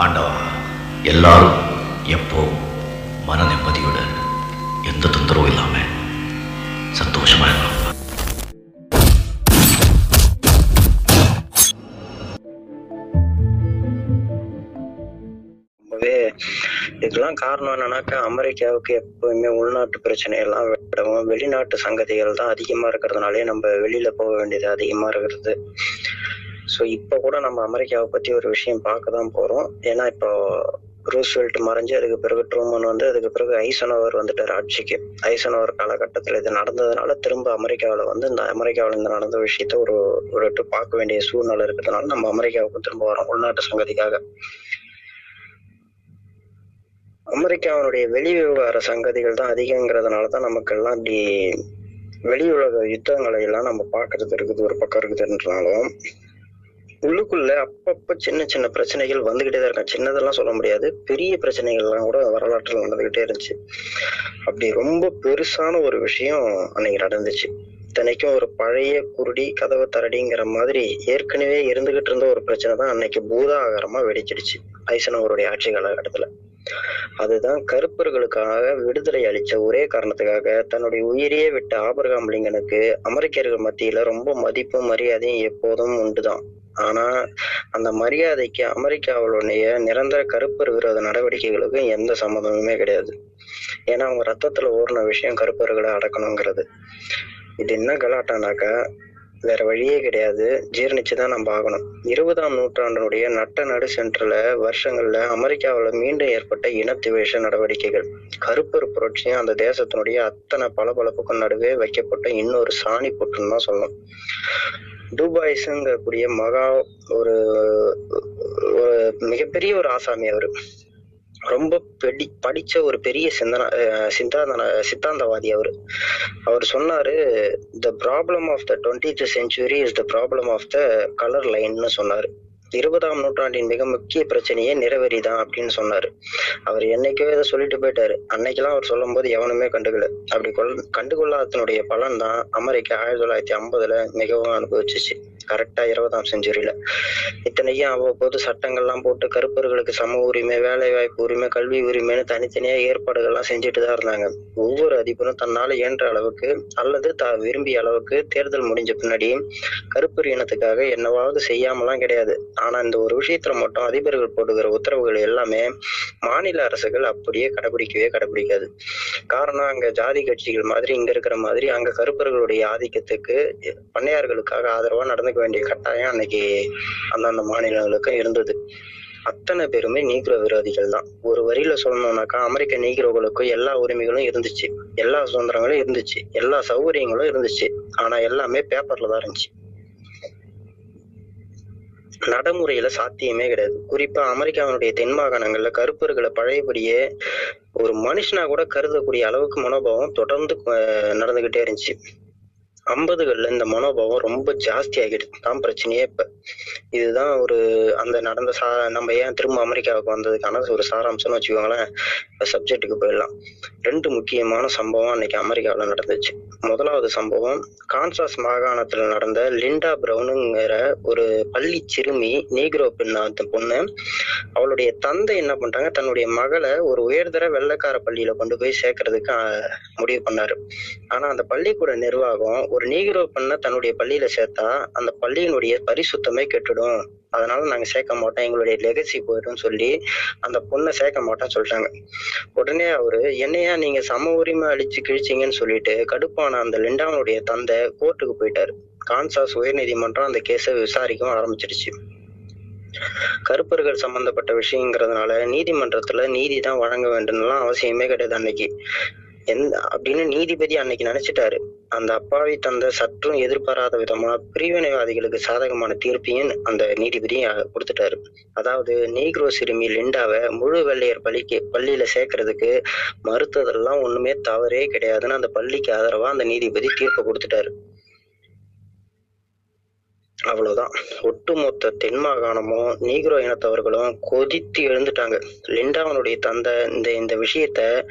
ஆண்டவா எல்லாரும் எப்போ மன நிம்மதியோட எந்த தொந்தரவும் இல்லாம சந்தோஷமா இருக்கணும் இதுக்கெல்லாம் காரணம் என்னன்னாக்கா அமெரிக்காவுக்கு எப்பவுமே உள்நாட்டு பிரச்சனை எல்லாம் விடவும் வெளிநாட்டு சங்கதிகள் தான் அதிகமா இருக்கிறதுனாலே நம்ம வெளியில போக வேண்டியது அதிகமா இருக்கிறது. ஸோ இப்போ கூட நம்ம அமெரிக்காவை பத்தி ஒரு விஷயம் பார்க்க தான் போறோம். ஏன்னா இப்போ ரூஸ்வெல்ட் மறைஞ்சு அதுக்கு பிறகு ட்ரூமன் வந்து அதுக்கு பிறகு ஐசனோவர் வந்துட்டார் ஆட்சிக்கு. ஐசனோவர் காலகட்டத்தில் இது நடந்ததுனால திரும்ப அமெரிக்காவில் வந்து இந்த அமெரிக்காவில் இந்த நடந்த விஷயத்த ஒரு ஒரு பார்க்க வேண்டிய சூழ்நிலை இருக்கிறதுனால நம்ம அமெரிக்காவுக்கு திரும்ப வரோம் உள்நாட்டு சங்கதிக்காக. அமெரிக்காவினுடைய வெளி விவகார சங்கதிகள் தான் அதிகங்கிறதுனால தான் நமக்கு எல்லாம் இப்படி வெளி உலக யுத்தங்களை எல்லாம் நம்ம பார்க்கறது இருக்குது ஒரு பக்கம் இருக்குதுன்றாலும் உள்ளுக்குள்ள அப்பப்ப சின்ன சின்ன பிரச்சனைகள் வந்துகிட்டே தான் இருக்கும். சின்னதெல்லாம் சொல்ல முடியாது. பெரிய பிரச்சனைகள்லாம் கூட வரலாற்றில் நடந்துகிட்டே இருந்துச்சு. அப்படி ரொம்ப பெருசான ஒரு விஷயம் அன்னைக்கு நடந்துச்சு. இத்தனைக்கும் ஒரு பழைய குருடி கதவை தரடிங்கிற மாதிரி ஏற்கனவே இருந்துகிட்டு இருந்த ஒரு பிரச்சனை தான் அன்னைக்கு பூதாகரமா வெடிச்சிடுச்சு. ஐசனவருடைய ஆட்சி காலகட்டத்துல. அதுதான் கருப்பர்களுக்காக விடுதலை அளிச்ச ஒரே காரணத்துக்காக தன்னுடைய உயிரையே விட்ட ஆபரகாம் லிங்கனுக்கு அமெரிக்கர்கள் மத்தியில ரொம்ப மதிப்பும் மரியாதையும் எப்போதும் உண்டுதான். ஆனா அந்த மரியாதைக்கு அமெரிக்காவுடைய நிரந்தர கருப்பர் விரோத நடவடிக்கைகளுக்கும் எந்த சம்மந்தமுமே கிடையாது. ஏன்னா அவங்க ரத்தத்துல ஓடின விஷயம் கருப்பர்களை அடக்கணுங்கிறது. இது என்ன கலாட்டானாக்கா வேற வழியே கிடையாது. ஜீரணிச்சுதான் நம்ம ஆகணும். இருபதாம் நூற்றாண்டினுடைய நட்ட நடு சென்றுல வருஷங்கள்ல அமெரிக்காவில் மீண்டும் ஏற்பட்ட இனத்திவேஷ நடவடிக்கைகள். கருப்பர் புரட்சியும் அந்த தேசத்தினுடைய அத்தனை பளபளப்புக்கும் நடுவே வைக்கப்பட்ட இன்னொரு சாணி புற்றுன்னு தான் சொல்லணும். டூபாய்ஸுங்கக்கூடிய மகா ஒரு ஒரு மிகப்பெரிய ஒரு ஆசாமி அவர். ரொம்ப பெடி படிச்ச ஒரு பெரிய சிந்தனா அஹ் சிந்தாந்தன சித்தாந்தவாதி அவர். அவர் சொன்னாரு the problem of the twenty century is the problem of the colour லைன்னு சொன்னாரு. இருபதாம் நூற்றாண்டின் மிக முக்கிய பிரச்சனையே நிறவெறிதான் அப்படின்னு சொன்னாரு. அவர் என்னைக்கோ இதை சொல்லிட்டு போயிட்டாரு. அன்னைக்கெல்லாம் அவர் சொல்லும் போது எவனுமே கண்டுக்கல. அப்படி கொள் கண்டுகொள்ளாதனுடைய பலன் தான் அமெரிக்கா ஆயிரத்தி தொள்ளாயிரத்தி ஐம்பதுல மிகவும் அனுபவிச்சிச்சு. கரெக்டா இருபதாம் செஞ்சுரியில இத்தனைக்கும் அவ்வப்போது சட்டங்கள்லாம் போட்டு கருப்பர்களுக்கு சம உரிமை வேலை வாய்ப்பு உரிமை கல்வி உரிமைன்னு தனித்தனியா ஏற்பாடுகள்லாம் செஞ்சுட்டு தான் இருந்தாங்க. ஒவ்வொரு அதிபரும் தன்னால இயன்ற அளவுக்கு அல்லது தா விரும்பிய அளவுக்கு தேர்தல் முடிஞ்ச பின்னாடி கருப்பர் இனத்துக்காக என்னவாவது செய்யாமலாம் கிடையாது. ஆனா இந்த ஒரு விஷயத்துல மட்டும் அதிபர்கள் போட்டுக்கிற உத்தரவுகள் எல்லாமே மாநில அரசுகள் அப்படியே கடைபிடிக்கவே கடைபிடிக்காது. காரணம் அங்க ஜாதி கட்சிகள் மாதிரி இங்க இருக்கிற மாதிரி அங்க கருப்பர்களுடைய ஆதிக்கத்துக்கு பண்ணையார்களுக்காக ஆதரவா நடந்துக்க வேண்டிய கட்டாயம் அன்னைக்கு அந்தந்த மாநிலங்களுக்கும் இருந்தது. அத்தனை பேருமே நீக்ரோ விரோதிகள் தான். ஒரு வரியில சொல்லணும்னாக்கா அமெரிக்க நீக்ரோகளுக்கும் எல்லா உரிமைகளும் இருந்துச்சு. எல்லா சுதந்திரங்களும் இருந்துச்சு. எல்லா சௌகரியங்களும் இருந்துச்சு. ஆனா எல்லாமே பேப்பர்ல தான் இருந்துச்சு. நடைமுறையில சாத்தியமே கிடையாது. குறிப்பா அமெரிக்காவினுடைய தென் மாகாணங்கள்ல கருப்பர்களை பழையபடியே ஒரு மனுஷனா கூட கருதக்கூடிய அளவுக்கு மனோபாவம் தொடர்ந்து நடந்துகிட்டே இருந்துச்சு. ஐம்பதுகள்ல இந்த மனோபாவம் ரொம்ப ஜாஸ்தி ஆகிடுச்சு தான் பிரச்சனையே இப்ப. இதுதான் ஒரு அந்த நடந்த சா நம்ம ஏன் திரும்ப அமெரிக்காவுக்கு வந்ததுக்கான ஒரு சாராம்சம்னு வச்சுக்கோங்களேன். சப்ஜெக்டுக்கு போயிடலாம். ரெண்டு முக்கியமான சம்பவம் அன்னைக்கு அமெரிக்காவில் நடந்துச்சு. முதலாவது சம்பவம். கான்சாஸ் மாகாணத்தில் நடந்த லிண்டா பிரவுனுங்கிற ஒரு பள்ளி சிறுமி நீக்ரோ பெண்ணா அந்த பொண்ணு. அவளுடைய தந்தை என்ன பண்றாங்க தன்னுடைய மகளை ஒரு உயர்தர வெள்ளைக்கார பள்ளியில கொண்டு போய் சேர்க்கறதுக்கு முடிவு பண்ணாரு. ஆனா அந்த பள்ளிக்கூட நிர்வாகம் ஒரு நீக்ரோ பெண்ணை தன்னுடைய பள்ளியில சேர்த்தா அந்த பள்ளியினுடைய பரிசுத்தமே கெட்டுடும். அதனால நாங்க சேர்க்க மாட்டோம். எங்களுடைய லெகசி போயிடும் சொல்லி அந்த பொண்ணை சேர்க்க மாட்டோம்னு சொல்லிட்டாங்க. உடனே அவரு என்னையா நீங்க சம உரிமை அழிச்சு கிழிச்சீங்கன்னு சொல்லிட்டு கடுப்பான அந்த லிண்டாவனுடைய தந்தை கோர்ட்டுக்கு போயிட்டாரு. கான்சாஸ் உயர்நீதிமன்றம் அந்த கேஸை விசாரிக்கவும் ஆரம்பிச்சிருச்சு. கருப்பர்கள் சம்பந்தப்பட்ட விஷயங்கிறதுனால நீதிமன்றத்துல நீதி தான் வழங்க வேண்டும்லாம் அவசியமே கிடையாது அன்னைக்கு. எந்த அப்படின்னு நீதிபதி அன்னைக்கு நினைச்சிட்டாரு. அந்த அப்பாவி தந்த சற்றும் எதிர்பாராத விதமா பிரிவினைவாதிகளுக்கு சாதகமான தீர்ப்பையும் அந்த நீதிபதி கொடுத்துட்டாரு. அதாவது நீக்ரோ சிறுமி லிண்டாவை முழு வெள்ளையர் பள்ளிக்கு பள்ளியில சேர்க்கறதுக்கு மறுத்ததெல்லாம் ஒண்ணுமே தவறே கிடையாதுன்னு அந்த பள்ளிக்கு ஆதரவா அந்த நீதிபதி தீர்ப்பு கொடுத்துட்டாரு. அவ்வளவுதான். ஒட்டுமொத்த தென் மாகாணமும் நீக்ரோ இனத்தவர்களும் கொதித்து எழுந்துட்டாங்க. லிண்டாவனுடைய தந்தை இந்த இந்த விஷயத்த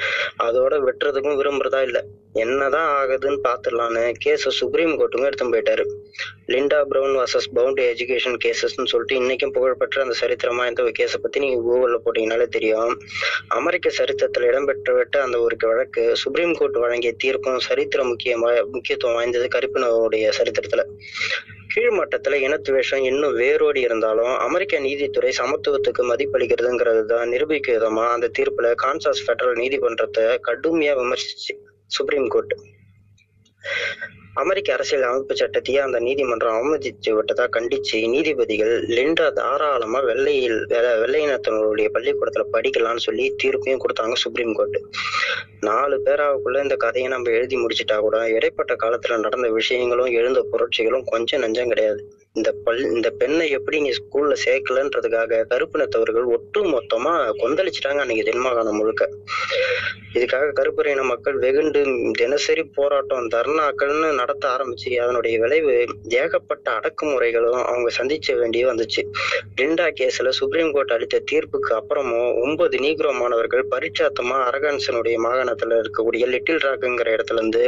அதோட வெட்டுறதுக்கும் விரும்புறதா இல்ல. என்னதான் ஆகுதுன்னு பாத்துடலான்னு கேஸ சுப்ரீம் கோர்ட்டுக்கும் எடுத்துன்னு போயிட்டாரு. Linda Brown versus boundary education கேசஸ்னு சொல்லிட்டு இன்னைக்கும் புகழ்பெற்ற அந்த சரித்திரமா இந்த கேஸை பத்தி நீங்க கூகுள்ல போட்டீங்கனாலே தெரியும். அமெரிக்க சரித்திரத்துல இடம்பெற்றுவிட்ட அந்த ஒரு வழக்கு சுப்ரீம் கோர்ட் வழங்கிய தீர்ப்பும் சரித்திர முக்கியமா முக்கியத்துவம் வாய்ந்தது கருப்பினருடைய சரித்திரத்துல. கீழ்மட்டத்துல இனத்துவேஷம் இன்னும் வேரோடி இருந்தாலும் அமெரிக்க நீதித்துறை சமத்துவத்துக்கு மதிப்பளிக்கிறதுங்கிறது தான் நிரூபிக்க விதமா அந்த தீர்ப்புல கான்சாஸ் பெடரல் நீதிமன்றத்தை கடுமையா விமர்சிச்சு சுப்ரீம் கோர்ட். அமெரிக்க அரசியல் அமைப்பு சட்டத்தையே அந்த நீதிமன்றம் அவமதித்து விட்டதா கண்டிச்சு நீதிபதிகள் லிண்டா தாராளமா வெள்ளையில் வெள்ளையினத்தினருடைய பள்ளிக்கூடத்துல படிக்கலாம்னு சொல்லி தீர்ப்பையும் கொடுத்தாங்க சுப்ரீம் கோர்ட் நாலு பேராவுக்குள்ள இந்த கதையை நம்ம எழுதி முடிச்சிட்டா கூட இடைப்பட்ட காலத்துல நடந்த விஷயங்களும் எழுந்த புரட்சிகளும் கொஞ்சம் நஞ்சம் கிடையாது. இந்த பல் இந்த பெண்ணை எப்படி நீ ஸ்கூல்ல சேர்க்கலன்றதுக்காக கருப்பினத்தவர்கள் ஒட்டு மொத்தமா கொந்தளிச்சிட்டாங்க அன்னைக்கு தென்மாகாணம் முழுக்க. இதுக்காக கருப்பர் இன மக்கள் வெகுண்டு தினசரி போராட்டம் தர்ணாக்கள்னு நடத்த ஆரம்பிச்சு அதனுடைய விளைவு ஏகப்பட்ட அடக்குமுறைகளும் அவங்க சந்திச்ச வேண்டிய வந்துச்சு. லிண்டா கேஸ்ல சுப்ரீம் கோர்ட் அளித்த தீர்ப்புக்கு அப்புறமும் ஒன்பது நீக்ரோ மாணவர்கள் பரிச்சாத்தமா அரகான்சனுடைய மாகாணத்துல இருக்கக்கூடிய லிட்டில் ராக்குங்கிற இடத்துல இருந்து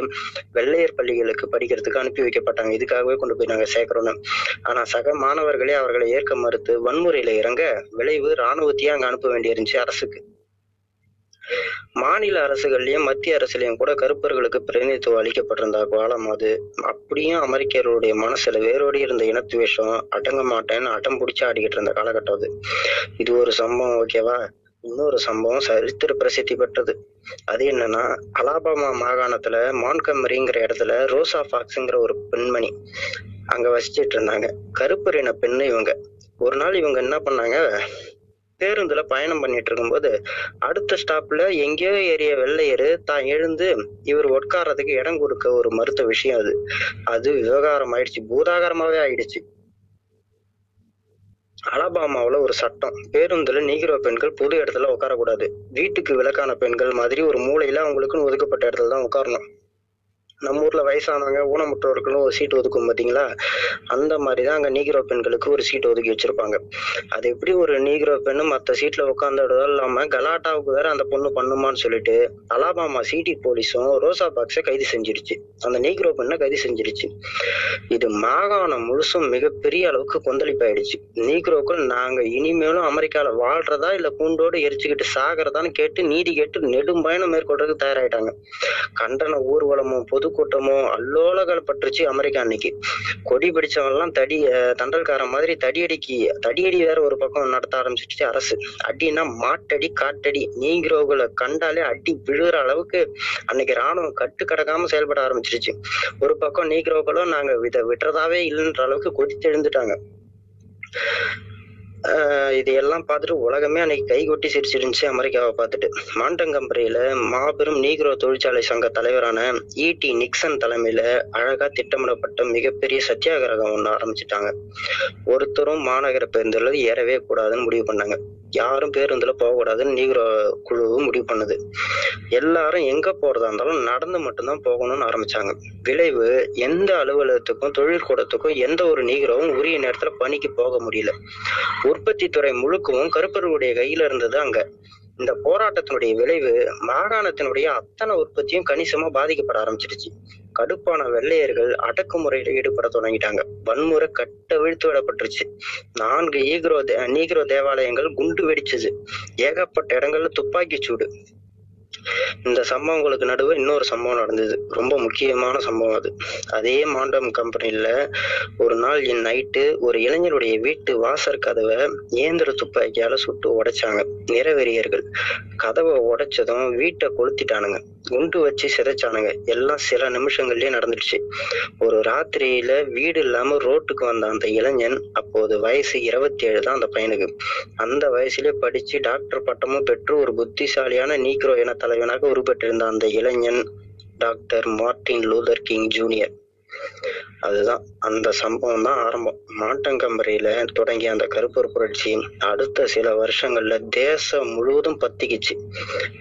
வெள்ளையர் பள்ளிகளுக்கு படிக்கிறதுக்கு அனுப்பி வைக்கப்பட்டாங்க. இதுக்காகவே கொண்டு போய் நாங்க சேர்க்கிறோம்னு ஆனா சக மாணவர்களே அவர்களை ஏற்க மறுத்து வன்முறையில இறங்க விளைவு ராணுவத்தையே அங்க அனுப்ப வேண்டியிருந்துச்சு அரசுக்கு. மாநில அரசுகள்லயும் மத்திய அரசுலயும் கூட கருப்பர்களுக்கு பிரதிநிதித்துவம் அளிக்கப்பட்டிருந்தா காலம் அது. அப்படியும் அமெரிக்கர்களுடைய மனசுல வேரோடி இருந்த இனத்துவேஷம் அடங்க மாட்டேன்னு அடம் பிடிச்சு ஆடிக்கிட்டு இருந்த காலகட்டம் அது. இது ஒரு சம்பவம் ஓகேவா இன்னொரு சம்பவம் சரித்திர பிரசித்தி பெற்றது. அது என்னன்னா அலாபாமா மாகாணத்துல மான்கமரிங்கிற இடத்துல ரோசா ஃபாக்ஸ்ங்கிற ஒரு பெண்மணி அங்க வசிச்சிட்டு இருந்தாங்க. கருப்பறின பெண்ணு இவங்க. ஒரு நாள் இவங்க என்ன பண்ணாங்க? பேருந்துல பயணம் பண்ணிட்டு இருக்கும்போது அடுத்த ஸ்டாப்ல எங்கேயோ ஏறிய வெள்ளையரு தான் எழுந்து இவர் உட்காரதுக்கு இடம் கொடுக்க ஒரு மறுத்த விஷயம் அது. அது விவகாரம் ஆயிடுச்சு. பூதாகரமாவே ஆயிடுச்சு. அலபாமாவில் ஒரு சட்டம். பேருந்துல நீகிரோ பெண்கள் பொது இடத்துல உட்காரக்கூடாது. வீட்டுக்கு விலக்கான பெண்கள் மாதிரி ஒரு மூலையில அவங்களுக்குன்னு ஒதுக்கப்பட்ட இடத்துல தான் உட்காரணும். நம்ம ஊர்ல வயசானவங்க ஊனமுற்றோர்களும் ஒரு சீட் ஒதுக்கும் பாத்தீங்களா? அந்த மாதிரிதான் அங்க நீக்ரோ பெண்களுக்கு ஒரு சீட் ஒதுக்கி வச்சிருப்பாங்க. அது எப்படி ஒரு நீக்ரோ பெண்ணு மத்த சீட்ல உட்காந்துடுறதும் இல்லாம கலாட்டாவுக்கு வேற அந்த பொண்ணு பண்ணுமான்னு சொல்லிட்டு அலாபாமா சிடி போலீஸும் ரோசா பாக்ஸை கைது செஞ்சிருச்சு. அந்த நீக்ரோ பெண்ணை கைது செஞ்சிருச்சு. இது மாகாணம் முழுசும் மிகப்பெரிய அளவுக்கு கொந்தளிப்பாயிடுச்சு. நீக்ரோக்கள் நாங்க இனிமேலும் அமெரிக்கால வாழ்றதா இல்ல பூண்டோடு எரிச்சுக்கிட்டு சாகிறதான்னு கேட்டு நீதி கேட்டு நெடும் பயணம் மேற்கொள்றதுக்கு தயாராயிட்டாங்க. கண்டன ஊர்வலமும் பொது பொதுக்கூட்டமும் அல்லோலகள் பற்றுச்சு அமெரிக்கா அன்னைக்கு. கொடி பிடிச்சவங்க எல்லாம் தடி தண்டல்கார தண்டல்காரன் மாதிரி தடியடிக்கு தடியடி வேற ஒரு பக்கம் நடத்த ஆரம்பிச்சிருச்சு அரசு. அடின்னா மாட்டடி காட்டடி நீங்கிறவங்களை கண்டாலே அடி விழுகிற அளவுக்கு அன்னைக்கு ராணுவம் கட்டு கடக்காம செயல்பட ஆரம்பிச்சிருச்சு ஒரு பக்கம் நீக்கிறவங்களும் நாங்க இதை விட்டுறதாவே இல்லைன்ற அளவுக்கு கொதித்து எழுந்துட்டாங்க ஆஹ் இது எல்லாம் பார்த்துட்டு உலகமே அன்னைக்கு கை கொட்டி சிரிச்சிருந்துச்சு அமெரிக்காவை பார்த்துட்டு. மாண்டங்கம்பரியில மாபெரும் நீக்ரோ தொழிற்சாலை சங்க தலைவரான இடி நிக்சன் தலைமையில அழகா திட்டமிடப்பட்ட மிகப்பெரிய சத்தியாகிரகம் ஒண்ணு ஆரம்பிச்சிட்டாங்க. ஒருத்தரும் மாநகர பேருந்துல ஏறவே கூடாதுன்னு முடிவு பண்ணாங்க. யாரும் பேருந்துல போகக்கூடாதுன்னு நீகிரோ குழு முடிவு பண்ணுது. எல்லாரும் எங்க போறதா இருந்தாலும் நடந்து மட்டும்தான் போகணும்னு ஆரம்பிச்சாங்க. விளைவு எந்த அலுவலகத்துக்கும் தொழிற்கூடத்துக்கும் எந்த ஒரு நீக்ரோவும் உரிய நேரத்துல பணிக்கு போக முடியல. உற்பத்தி துறை முழுக்கவும் கருப்பருடைய கையில இருந்தது அங்க. இந்த போராட்டத்தினுடைய விளைவு மாகாணத்தினுடைய அத்தனை உற்பத்தியும் கணிசமா பாதிக்கப்பட ஆரம்பிச்சிருச்சு கடுப்பான வெள்ளையர்கள் அடக்குமுறையில ஈடுபட தொடங்கிட்டாங்க. வன்முறை கட்ட வீழ்த்து விடப்பட்டுருச்சு. நான்கு ஈக்ரோ தே- நீக்ரோ தேவாலயங்கள் குண்டு வெடிச்சது. ஏகப்பட்ட இடங்கள்ல துப்பாக்கி சூடு. இந்த சம்பவங்களுக்கு நடுவே இன்னொரு சம்பவம் நடந்தது. ரொம்ப முக்கியமான சம்பவம் அது. அதே மாண்டம் கம்பெனியில ஒரு நாள் என் நைட்டு ஒரு இளைஞருடைய வீட்டு வாசற் கதவை இயந்திர துப்பாக்கியால சுட்டு உடைச்சாங்க. நிறவெறியர்கள். கதவை உடைச்சதும் வீட்டை கொளுத்திட்டானுங்க. குண்டு வச்சு சிதைச்சானுங்க. எல்லாம் சில நிமிஷங்கள்லயே நடந்துடுச்சு. ஒரு ராத்திரியில வீடு இல்லாம ரோட்டுக்கு வந்த அந்த இளைஞன் அப்போது வயசு இருபத்தி ஏழு தான் அந்த பையனுக்கு. அந்த வயசுலயே படிச்சு டாக்டர் பட்டமும் பெற்று ஒரு புத்திசாலியான நீக்ரோ இன தலைவனாக உருப்பெற்றிருந்த அந்த இளைஞன் doctor Martin Luther King junior. அதுதான். அந்த சம்பவம் தான் ஆரம்பம். மாட்டங்கம்பரியில தொடங்கிய அந்த கருப்பர் புரட்சி அடுத்த சில வருஷங்கள்ல தேசம் முழுவதும் பத்திக்கிச்சு.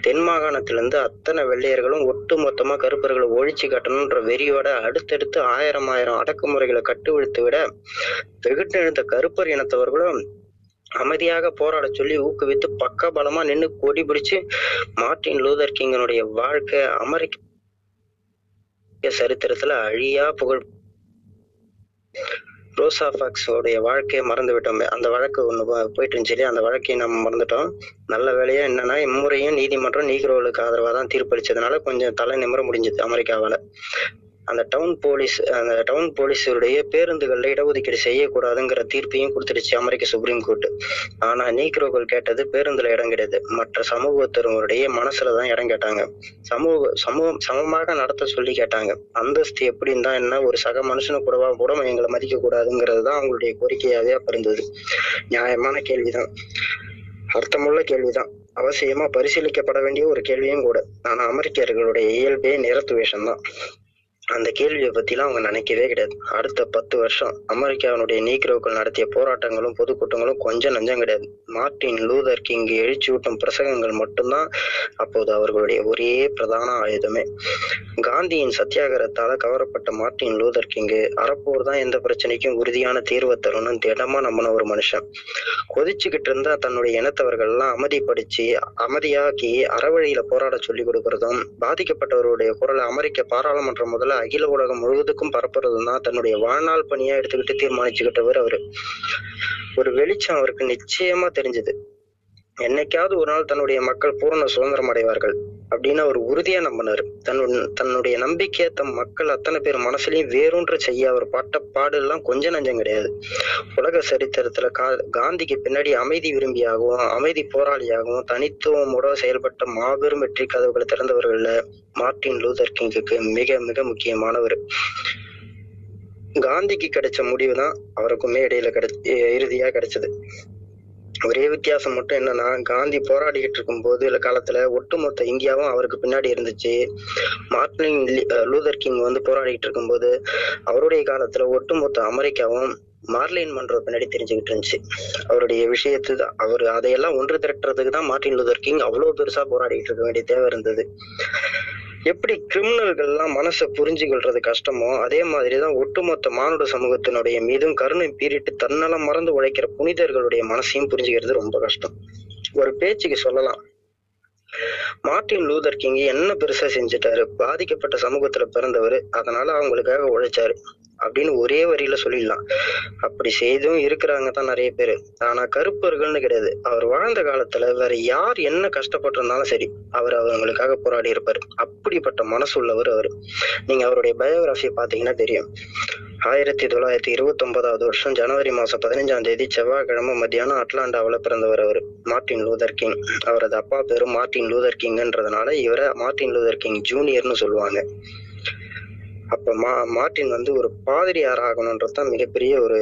தென் மாகாணத்திலிருந்து அத்தனை வெள்ளையர்களும் ஒட்டு மொத்தமா கருப்பர்களை ஒழிச்சு கட்டணும்ன்ற வெறியோட அடுத்தடுத்து ஆயிரம் ஆயிரம் அடக்குமுறைகளை கட்டுவிழ்த்து விட வெகுட்டெழுந்த கருப்பர் இனத்தவர்களும் அமைதியாக போராட சொல்லி ஊக்குவித்து பக்க பலமா நின்னு கொடி பிடிச்சு மார்ட்டின் லூதர் கிங்கனுடைய வாழ்க்கை அமெரிக்க சரித்திரத்துல அழியா புகழ். ரோசா பாக்ஸோடைய வாழ்க்கையை மறந்து விட்டோமே அந்த வழக்கு ஒண்ணு போயிட்டு இருந்துச்சு அந்த வழக்கையை நம்ம மறந்துட்டோம். நல்ல வேலையா என்னன்னா இம்முறையும் நீதிமன்றம் நீக்ரோவுக்கு ஆதரவா தான் தீர்ப்பளிச்சதுனால கொஞ்சம் தலை நிமிர முடிஞ்சது அமெரிக்காவால. அந்த டவுன் போலீஸ் அந்த டவுன் போலீஸுடைய பேருந்துகளில் இடஒதுக்கீடு செய்யக்கூடாதுங்கிற தீர்ப்பையும் கொடுத்துடுச்சு அமெரிக்க சுப்ரீம் கோர்ட் ஆனா நீக்ரோக்கள் கேட்டது பேருந்துல இடம் கிடையாது. மற்ற சமூகத்தினருடைய மனசுலதான் இடம் கேட்டாங்க. சமூக சமூகம் சமமாக நடத்த சொல்லி கேட்டாங்க. அந்தஸ்து எப்படின்னு தான் என்ன? ஒரு சக மனுஷனு கூடவா கூட எங்களை மதிக்க கூடாதுங்கிறது தான் அவங்களுடைய கோரிக்கையாவே அப்ப இருந்தது. நியாயமான கேள்விதான். அர்த்தமுள்ள கேள்விதான். அவசியமா பரிசீலிக்கப்பட வேண்டிய ஒரு கேள்வியும் கூட. ஆனா அமெரிக்கர்களுடைய இயல்பே நிறத்துவேஷம் தான் அந்த கேள்வியை பத்திலாம் அவங்க நினைக்கவே கிடையாது. அடுத்த பத்து வருஷம் அமெரிக்காவினுடைய நீக்ரோக்கள் நடத்திய போராட்டங்களும் பொதுக்கூட்டங்களும் கொஞ்சம் நஞ்சம் கிடையாது. மார்ட்டின் லூதர் கிங் எழுச்சியூட்டும் பிரசங்கங்கள் மட்டும்தான் அப்போது அவர்களுடைய ஒரே பிரதான ஆயுதமே. காந்தியின் சத்தியாகிரகத்தால கவரப்பட்ட மார்ட்டின் லூதர் கிங் அறப்போர் தான் எந்த பிரச்சனைக்கும் உறுதியான தீர்வை தரும்னு திடமா நம்பின ஒரு மனுஷன். கொதிச்சுக்கிட்டு இருந்தா தன்னுடைய இனத்தவர்கள் எல்லாம் அமைதிப்படுத்தி அமைதியாக்கி அறவழியில போராட சொல்லி கொடுக்கறதும் பாதிக்கப்பட்டவருடைய குரலை அமெரிக்க பாராளுமன்றம் முதல்ல அகில உலகம் முழுவதுக்கும் பரப்புறதுன்னா தன்னுடைய வாழ்நாள் பணியா எடுத்துக்கிட்டு தீர்மானிச்சுக்கிட்டவர் அவரு. ஒரு வெளிச்சம் அவருக்கு நிச்சயமா தெரிஞ்சது. என்னைக்காவது ஒரு நாள் தன்னுடைய மக்கள் பூரண சுதந்திரம் அடைவார்கள் அப்படின்னு அவர் உறுதியா நம்பினார். தன்னு தன்னுடைய நம்பிக்கையை தம் மக்கள் அத்தனை பேர் மனசுலயும் வேரூன்ற செய்ய அவர் பாட்ட பாடு கொஞ்ச கொஞ்சம் நஞ்சம் கிடையாது. உலக சரித்திரத்துல கா காந்திக்கு பின்னாடி அமைதி விரும்பியாகவும் அமைதி போராளியாகவும் தனித்துவமோட செயல்பட்ட மாபெரும் வெற்றி கதவுகளை திறந்தவர்கள்ல மார்ட்டின் லூதர் கிங்குக்கு மிக மிக முக்கியமானவர். காந்திக்கு கிடைச்ச முடிவு தான் அவருக்குமே இடையில கிடை இறுதியா கிடைச்சது. ஒரே வித்தியாசம் மட்டும் என்னன்னா காந்தி போராடிக்கிட்டு இருக்கும் போது இல்ல காலத்துல ஒட்டுமொத்த இந்தியாவும் அவருக்கு பின்னாடி இருந்துச்சு. மார்டின் லூதர் கிங் வந்து போராடிக்கிட்டு இருக்கும்போது அவருடைய காலத்துல ஒட்டுமொத்த அமெரிக்காவும் மார்லின் மன்றோ பின்னாடி தெரிஞ்சுக்கிட்டு இருந்துச்சு. அவருடைய விஷயத்து அவர் அதையெல்லாம் ஒன்று திரட்டுறதுக்கு தான் மார்ட்டின் லூதர் கிங் அவ்வளவு பெருசா போராடிக்கிட்டு இருக்க வேண்டிய தேவை இருந்தது. எப்படி கிரிமினல்கள்லாம் மனசை புரிஞ்சு கொள்றது கஷ்டமோ அதே மாதிரிதான் ஒட்டுமொத்த மானுட சமூகத்தினுடைய மீதும் கருணை பீரிட்டு தன்னலம் மறந்து உழைக்கிற புனிதர்களுடைய மனசையும் புரிஞ்சுக்கிறது ரொம்ப கஷ்டம். ஒரு பேச்சுக்கு சொல்லலாம். மார்ட்டின் லூதர் கிங் என்ன பெருசா செஞ்சுட்டாரு? பாதிக்கப்பட்ட சமூகத்துல பிறந்தவர். அதனால அவங்களுக்காக உழைச்சாரு. அப்படின்னு ஒரே வரியில சொல்லிடலாம். அப்படி செய்தும் இருக்கிறாங்க தான் நிறைய பேரு. ஆனா கருப்பர்கள்னு கிடையாது. அவர் வாழ்ந்த காலத்துல வேற யார் என்ன கஷ்டப்பட்டிருந்தாலும் சரி அவர் அவங்களுக்காக போராடி இருப்பாரு. அப்படிப்பட்ட மனசு உள்ளவர் அவர். நீங்க அவருடைய பயோகிராஃபியை பாத்தீங்கன்னா தெரியும். ஆயிரத்தி தொள்ளாயிரத்தி இருபத்தி ஒன்பதாவது வருஷம் ஜனவரி மாசம் பதினஞ்சாம் தேதி செவ்வாய்க்கிழமை மத்தியானம் அட்லாண்டாவில் பிறந்தவர் அவர் மார்ட்டின் லூதர் கிங். அவரது அப்பா பேரும் மார்ட்டின் லூதர் கிங்ன்றதுனால இவரை மார்ட்டின் லூதர் கிங் ஜூனியர்னு சொல்லுவாங்க. அப்ப மா மார்ட்டின் வந்து ஒரு பாதிரியார் ஆகணுன்றது தான் மிகப்பெரிய ஒரு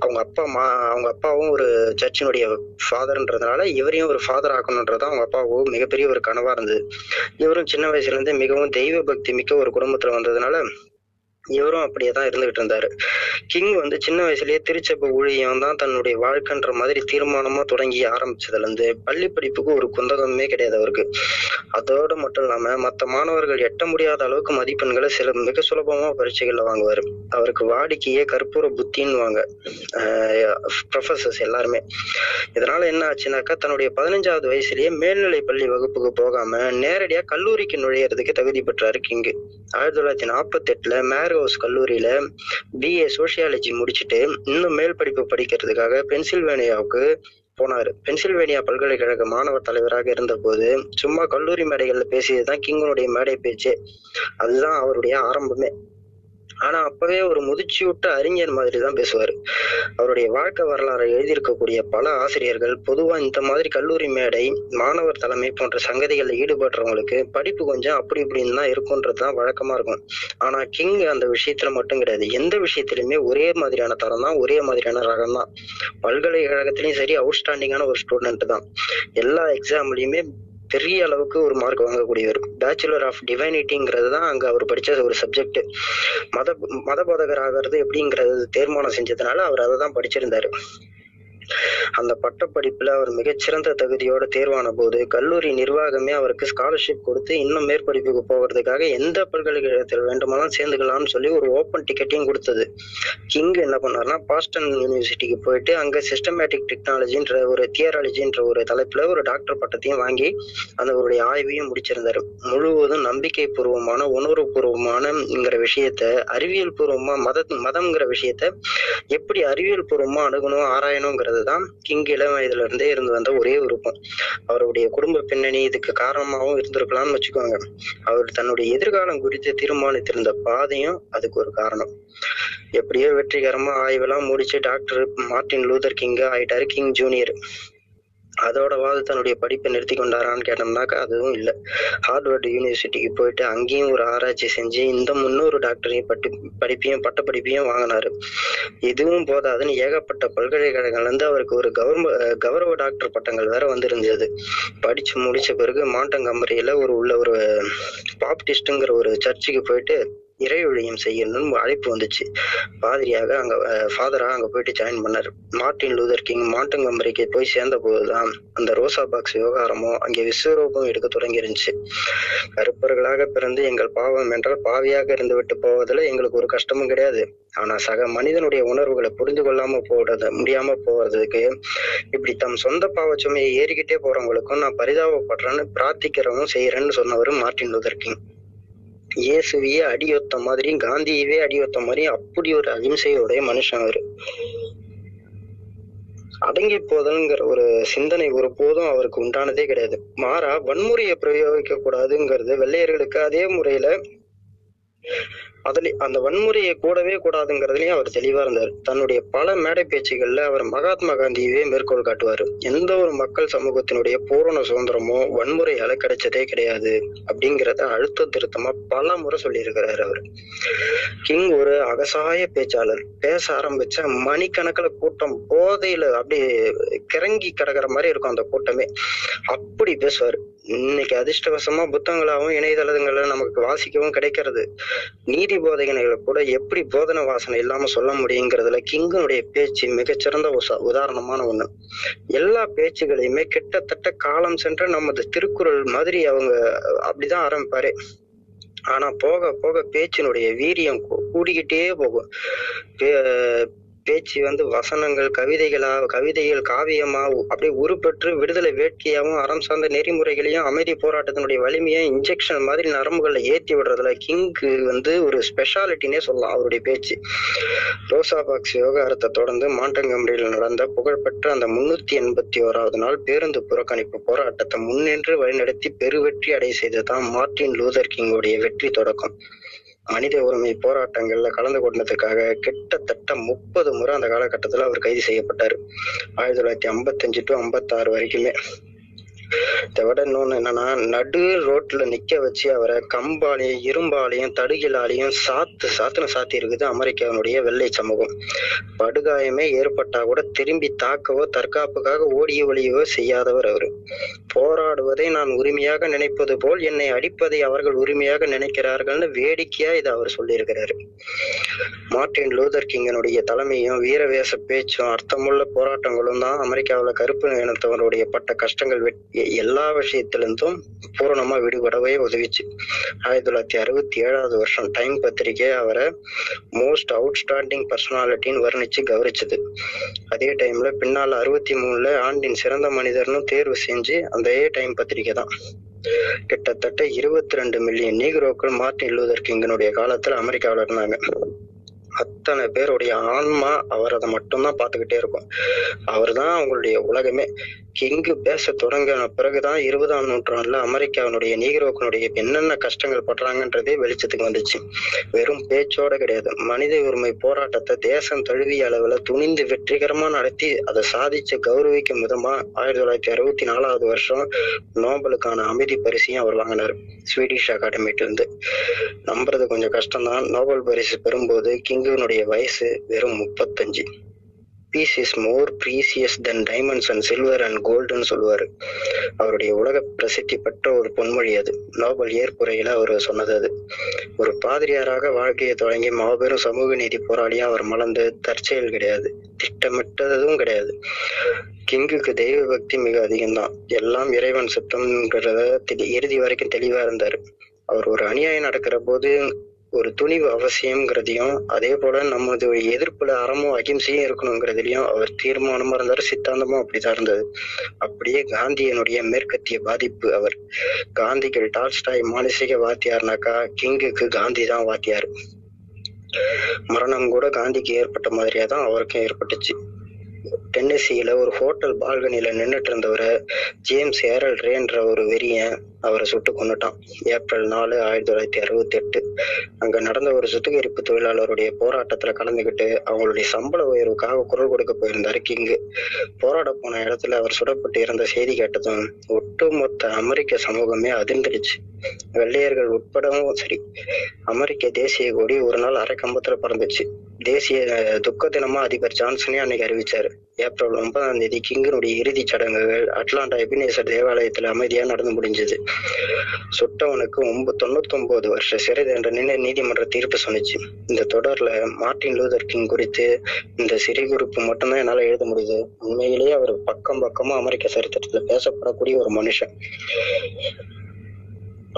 அவங்க அப்பா மா அவங்க அப்பாவும் ஒரு சர்ச்சினுடைய ஃபாதர்ன்றதுனால இவரையும் ஒரு ஃபாதர் ஆக்கணுன்றது அவங்க அப்பாவும் மிகப்பெரிய ஒரு கனவா இருந்தது. இவரும் சின்ன வயசுலேருந்தே மிகவும் தெய்வ பக்தி மிக்க ஒரு குடும்பத்துல வந்ததுனால இவரும் அப்படியே தான் இருந்துகிட்டு இருந்தாரு. கிங் வந்து சின்ன வயசுலயே திருச்சபை ஊழியம் தான் தன்னுடைய வாழ்க்கைன்ற மாதிரி தீர்மானமா தொடங்கி ஆரம்பிச்சதுல இருந்து பள்ளி படிப்புக்கு ஒரு குந்தகமே கிடையாது அவருக்கு. அதோட மட்டும் இல்லாம மற்ற மாணவர்கள் எட்ட முடியாத அளவுக்கு மதிப்பெண்களை சில மிக சுலபமா பரீட்சைகள்ல வாங்குவாரு. அவருக்கு வாடிக்கையே கற்பூர புத்தின்னுவாங்க ப்ரொஃபசர்ஸ் எல்லாருமே. இதனால என்ன ஆச்சுனாக்கா தன்னுடைய பதினஞ்சாவது வயசுலயே மேல்நிலை பள்ளி வகுப்புக்கு போகாம நேரடியா கல்லூரிக்கு நுழையறதுக்கு தகுதி பெற்றாரு கிங்கு. ஆயிரத்தி தொள்ளாயிரத்தி நாற்பத்தி எட்டுல மேர்ஹவுஸ் கல்லூரியில பிஏ சோசியாலஜி முடிச்சுட்டு இன்னும் மேல் படிப்பு படிக்கிறதுக்காக பென்சில்வேனியாவுக்கு போனாரு. பென்சில்வேனியா பல்கலைக்கழக மாணவர் தலைவராக இருந்தபோது சும்மா கல்லூரி மேடைகள்ல பேசியதுதான் கிங்கனுடைய மேடை பேச்சு. அதுதான் அவருடைய ஆரம்பமே. ஆனா அப்பவே ஒரு முதிர்ச்சியுட்ட அறிஞர் மாதிரி தான் பேசுவாரு. அவருடைய வாழ்க்கை வரலாறை எழுதியிருக்கக்கூடிய பல ஆசிரியர்கள் பொதுவா இந்த மாதிரி கல்லூரி மேடை மாணவர் தலைமை போன்ற சங்கதிகளில் ஈடுபடுறவங்களுக்கு படிப்பு கொஞ்சம் அப்படி இப்படின்னு தான் இருக்கும்ன்றது தான் வழக்கமா இருக்கும். ஆனா கிங் அந்த விஷயத்துல மட்டும் கிடையாது. எந்த விஷயத்திலுமே ஒரே மாதிரியான தரம் தான் ஒரே மாதிரியான ரகம் தான். பல்கலைக்கழகத்திலயும் சரி அவுட்ஸ்டாண்டிங்கான ஒரு ஸ்டூடெண்ட் தான். எல்லா எக்ஸாம்லயுமே பெரிய அளவுக்கு ஒரு மார்க் வாங்கக்கூடியவர். பேச்சுலர் ஆஃப் டிவைனிட்டிங்கிறது தான் அங்கே அவர் படித்த ஒரு சப்ஜெக்ட் மத மத போதகர் ஆகிறது எப்படிங்கிறது தீர்மானம் செஞ்சதுனால அவர் அதை தான் படிச்சிருந்தாரு. அந்த பட்டப்படிப்புல அவர் மிகச்சிறந்த தகுதியோட தேர்வான போது கல்லூரி நிர்வாகமே அவருக்கு ஸ்காலர்ஷிப் கொடுத்து இன்னும் மேற்படிப்புக்கு போகிறதுக்காக எந்த பல்கலைக்கழகத்தில் வேண்டுமானாலும் சேர்ந்துக்கலாம்னு சொல்லி ஒரு ஓப்பன் டிக்கெட்டையும் கொடுத்தது. கிங் என்ன பண்ணாருன்னா பாஸ்டன் யூனிவர்சிட்டிக்கு போயிட்டு அங்க சிஸ்டமேட்டிக் டெக்னாலஜின்ற ஒரு தியராலஜின்ற ஒரு தலைப்புல ஒரு டாக்டர் பட்டத்தையும் வாங்கி அந்த அவருடைய ஆய்வையும் முடிச்சிருந்தாரு. முழுவதும் நம்பிக்கை பூர்வமான உணர்வு பூர்வமானங்கிற விஷயத்த அறிவியல் பூர்வமா மத மதம்ங்கிற விஷயத்த எப்படி அறிவியல் பூர்வமா அணுகணும் ஆராயணுங்கிறத தான் கிங் இளம் வயதுல இருந்தே இருந்து வந்த ஒரே விருப்பம். அவருடைய குடும்ப பின்னணி இதுக்கு காரணமாகவும் இருந்திருக்கலாம்னு வச்சுக்கோங்க. அவர் தன்னுடைய எதிர்காலம் குறித்து தீர்மானித்திருந்த பாதையும் அதுக்கு ஒரு காரணம். எப்படியோ வெற்றிகரமா ஆய்வெல்லாம் முடிச்சு டாக்டர் மார்ட்டின் லூதர் கிங்க ஆயிட்டாரு. கிங் ஜூனியர் அதோட வாது தன்னுடைய படிப்பை நிறுத்தி கொண்டாரான்னு கேட்டோம்னாக்கா அதுவும் இல்லை. ஹார்வர்டு யூனிவர்சிட்டிக்கு போயிட்டு அங்கேயும் ஒரு ஆராய்ச்சி செஞ்சு இந்த முன்னூறு டாக்டரையும் பட்டு படிப்பையும் பட்ட படிப்பையும் வாங்கினாரு. இதுவும் போதாதுன்னு ஏகப்பட்ட பல்கலைக்கழகங்கள்ல இருந்து அவருக்கு ஒரு கௌரவ கௌரவ டாக்டர் பட்டங்கள் வேற வந்திருந்தது. படிச்சு முடிச்ச பிறகு மாண்டங்கம்பரியில ஒரு உள்ள ஒரு பாப்டிஸ்டுங்கிற ஒரு சர்ச்சுக்கு போயிட்டு இறை ஊழியம் செய்யணும்னு அழைப்பு வந்துச்சு. பாதிரியாக அங்க ஃபாதராக அங்க போயிட்டு ஜாயின் பண்ணார். மார்ட்டின் லூதர் கிங் மாண்டங்கம்பரிக்கு போய் சேர்ந்த போதுதான் அந்த ரோசா பாக்ஸ் விவகாரமும் அங்கே விஸ்வரூபம் எடுக்க தொடங்கி இருந்துச்சு கருப்பர்களாக பிறந்து எங்கள் பாவம் என்றால் பாவியாக இருந்து விட்டு போவதில் எங்களுக்கு ஒரு கஷ்டமும் கிடையாது. ஆனா சக மனிதனுடைய உணர்வுகளை புரிந்து கொள்ளாம போறது முடியாம போறதுக்கு இப்படி தம் சொந்த பாவச்சுமையை ஏறிக்கிட்டே போறவங்களுக்கும் நான் பரிதாபப்படுறேன்னு பிரார்த்திக்கிறவனும் செய்யறேன்னு சொன்னவரும் மார்ட்டின் லூதர் கிங். இயேசுவையே அடியொத்த மாதிரியும் காந்தியவே அடியொத்த மாதிரியும் அப்படி ஒரு அகிம்சையுடைய மனுஷன் அவரு. அடங்கி போதல்ங்கிற ஒரு சிந்தனை ஒரு போதும் அவருக்கு உண்டானதே கிடையாது. மாறா வன்முறையை பிரயோகிக்க கூடாதுங்கிறது வெள்ளையர்களுக்கு அதே முறையில அதுல அந்த வன்முறையை கூடவே கூடாதுங்கிறதுலயும் அவர் தெளிவா இருந்தார். தன்னுடைய பல மேடை பேச்சுகள்ல அவர் மகாத்மா காந்தியவே மேற்கோள் காட்டுவார். எந்த ஒரு மக்கள் சமூகத்தினுடைய பூரண சுதந்திரமோ வன்முறையால கிடைச்சதே கிடையாது அப்படிங்கிறத அழுத்த திருத்தமா பல முறை சொல்லியிருக்கிறாரு அவர். கிங் ஒரு அகசாய பேச்சாளர். பேச ஆரம்பிச்ச மணிக்கணக்கில் கூட்டம் போதையில அப்படியே கிறங்கி கிடக்குற மாதிரி இருக்கும் அந்த கூட்டமே. அப்படி பேசுவார். இன்னைக்கு அதிர்ஷ்டவசமா புத்தகங்களாகவும் இணையதளங்கள்ல நமக்கு வாசிக்கவும் கிடைக்கிறது. நீதி போதகனைகளை கூட எப்படி போதனை வாசனை இல்லாம சொல்ல முடியுங்கிறதுல கிங்கனுடைய பேச்சு மிகச்சிறந்த உதாரணமான ஒண்ணு. எல்லா பேச்சுகளையுமே கிட்டத்தட்ட காலம் சென்ற நமது திருக்குறள் மாதிரி அவங்க அப்படிதான் ஆரம்பிப்பாரு. ஆனா போக போக பேச்சினுடைய வீரியம் கூ- கூடிக்கிட்டே போகும். பேச்சு வந்து வசனங்கள் கவிதைகளா கவிதைகள் காவியமா அப்படியே உருப்பெற்று விடுதலை வேட்கையாவும் அறம் சார்ந்த நெறிமுறைகளையும் அமைதி போராட்டத்தினுடைய வலிமையை இன்ஜெக்ஷன் மாதிரி நரம்புகளை ஏத்தி விடுறதுல கிங்க்கு வந்து ஒரு ஸ்பெஷாலிட்டினே சொல்லலாம் அவருடைய பேச்சு. ரோசா பாக்ஸ் விவகாரத்தை தொடர்ந்து மாண்டங்கம்பரியில் நடந்த புகழ்பெற்ற அந்த முன்னூத்தி எண்பத்தி ஓராவது நாள் பேருந்து புறக்கணிப்பு போராட்டத்தை முன்னின்று வழிநடத்தி பெருவெற்றி அடை செய்ததுதான் மார்ட்டின் லூதர் கிங்குடைய வெற்றி தொடக்கம். மனித உரிமை போராட்டங்கள்ல கலந்து கொண்டதுக்காக கிட்டத்தட்ட முப்பது முறை அந்த காலகட்டத்துல அவர் கைது செய்யப்பட்டாரு. ஆயிரத்தி தொள்ளாயிரத்தி ஐம்பத்தஞ்சு டு ஐம்பத்தாறு வரைக்குமே. இதை விட இன்னொன்று என்னன்னா நடு ரோட்ல நிக்க வச்சு அவரை கம்பாலையும் இரும்பாலையும் தடுகிலாலையும் சாத்து சாத்துன சாத்தி இருக்குது அமெரிக்காவினுடைய வெள்ளை சமூகம். படுகாயமே ஏற்பட்டா கூட திரும்பி தாக்கவோ தற்காப்புக்காக ஓடிய ஒளியவோ செய்யாதவர் அவர். போராடுவதை நான் உரிமையாக நினைப்பது போல் என்னை அடிப்பதை அவர்கள் உரிமையாக நினைக்கிறார்கள்னு வேடிக்கையா இதை அவர் சொல்லியிருக்கிறாரு. மார்டின் லூதர் கிங்கனுடைய தலைமையும் வீரவேச பேச்சும் அர்த்தமுள்ள போராட்டங்களும் தான் அமெரிக்காவில் கருப்பு இனத்தவருடைய பட்ட கஷ்டங்கள் வெட்- எல்லா விஷயத்திலிருந்தும் பூரணமா விடுபடவே உதவிச்சு. ஆயிரத்தி தொள்ளாயிரத்தி அறுபத்தி ஏழாவது வருஷம் டைம் பத்திரிகை அவரை மோஸ்ட் அவுட்ஸ்டாண்டிங் பர்சனாலிட்டின்னு வர்ணிச்சு கௌரிச்சது அதே டைம்ல பின்னால அறுபத்தி மூணுல ஆண்டின் சிறந்த மனிதர்னு தேர்வு செஞ்சு அந்த டைம் பத்திரிகை தான். கிட்டத்தட்ட இருபத்தி ரெண்டு மில்லியன் நீக்ரோக்கள் மார்ட்டின் லூதர் கிங்கனுடைய காலத்துல அமெரிக்காவில் இருந்தாங்க. அத்தனை பேருடைய ஆன்மா அவர் அதை மட்டும்தான் பார்த்துக்கிட்டே இருக்கும். அவர்தான் அவங்களுடைய உலகமே. கிங்கு பேச தொடங்கின பிறகுதான் இருபதாம் நூற்றாண்டுல அமெரிக்காவினுடைய நீக்ரோக்களுடைய என்னென்ன கஷ்டங்கள் படுறாங்கன்றதே வெளிச்சத்துக்கு வந்துச்சு. வெறும் பேச்சோட கிடையாது. மனித உரிமை போராட்டத்தை தேசம் தழுவிய அளவுல துணிந்து வெற்றிகரமா நடத்தி அதை சாதிச்சு கௌரவிக்கும் விதமா ஆயிரத்தி தொள்ளாயிரத்தி அறுபத்தி நாலாவது வருஷம் நோபலுக்கான அமைதி பரிசையும் அவர் வாங்கினார். ஸ்வீடிஷ் அகாடமிட்ட இருந்து நம்புறது கொஞ்சம் கஷ்டம்தான். நோபல் பரிசு பெறும்போது கிங்குனுடைய வயசு வெறும் முப்பத்தஞ்சு. Peace is more precious than diamonds and silver and கோல்டுன்னு சொல்லுவாரு. அவருடைய உலக பிரசித்தி பெற்ற ஒரு பொன்மொழி அது. நோபல் ஏற்புரையில அவர் சொன்னது அது. ஒரு பாதிரியாராக வாழ்க்கையை தொடங்கி மாபெரும் சமூக நீதி போராளியாக அவர் மலர்ந்து தற்செயல் கிடையாது. திட்டமிட்டதும் கிடையாது. கிங்குக்கு தெய்வ பக்தி மிக அதிகம்தான். எல்லாம் இறைவன் சுத்தம்ங்கிறத தெளி- இறுதி வரைக்கும் தெளிவா இருந்தாரு. அவர் ஒரு அநியாயம் நடக்கிற போது ஒரு துணிவு அவசியம்ங்கிறதையும் அதே போல நமது எதிர்ப்புல அறமும் அகிம்சையும் இருக்கணுங்கிறதுலயும் அவர் தீர்மானமா இருந்தாரு சித்தாந்தமும் அப்படிதான் இருந்தது. அப்படியே காந்தியனுடைய மேற்கத்திய பாதிப்பு அவர். காந்திகள் டால்ஸ்டாய் மானசீக வாத்தியார்னாக்கா கிங்குக்கு காந்தி தான் வாத்தியார். மரணம் கூட காந்திக்கு ஏற்பட்ட மாதிரியா தான் அவருக்கும் ஏற்பட்டுச்சு. டென்னசியில ஒரு ஹோட்டல் பால்கனில நின்னுட்டு இருந்தவரை ஜேம்ஸ் ஏரல் ரேன்ற ஒரு வெறியன் அவரை சுட்டு கொன்னுட்டான். ஏப்ரல் நாலு ஆயிரத்தி தொள்ளாயிரத்தி அறுபத்தி எட்டு அங்க நடந்த ஒரு சுத்திகரிப்பு தொழிலாளருடைய போராட்டத்துல கலந்துக்கிட்டு அவங்களுடைய சம்பள உயர்வுக்காக குரல் கொடுக்க போயிருந்தாரு கிங்கு போராட போன இடத்துல அவர் சுடப்பட்டு இறந்த செய்தி கேட்டதும் ஒட்டுமொத்த அமெரிக்க சமூகமே அதிர்ந்துடுச்சு. வெள்ளையர்கள் உட்படவும் சரி அமெரிக்க தேசிய கொடி ஒரு நாள் அரை கம்பத்துல பறந்துச்சு. தேசிய அஹ், துக்க தினமா அதிபர் ஜான்சனே அன்னைக்கு அறிவிச்சாரு. ஏப்ரல் ஒன்பதாம் தேதி கிங்கினுடைய இறுதிச் சடங்குகள் அட்லாண்டா எபினேசர் தேவாலயத்துல அமைதியா நடந்து முடிஞ்சது. சுட்டவனுக்கு ஒன்பது தொண்ணூத்தி ஒன்பது வருஷ சிறை தண்டனை நீதிமன்ற தீர்ப்பு சொன்னிச்சு. இந்த தொடர்ல மார்ட்டின் லூதர் கிங் குறித்து இந்த சிறை குறிப்பு மட்டும்தான் என்னால எழுத முடியுது. உண்மையிலேயே அவர் பக்கம் பக்கமா அமெரிக்க சரித்திரத்துல பேசப்படக்கூடிய ஒரு மனுஷன்.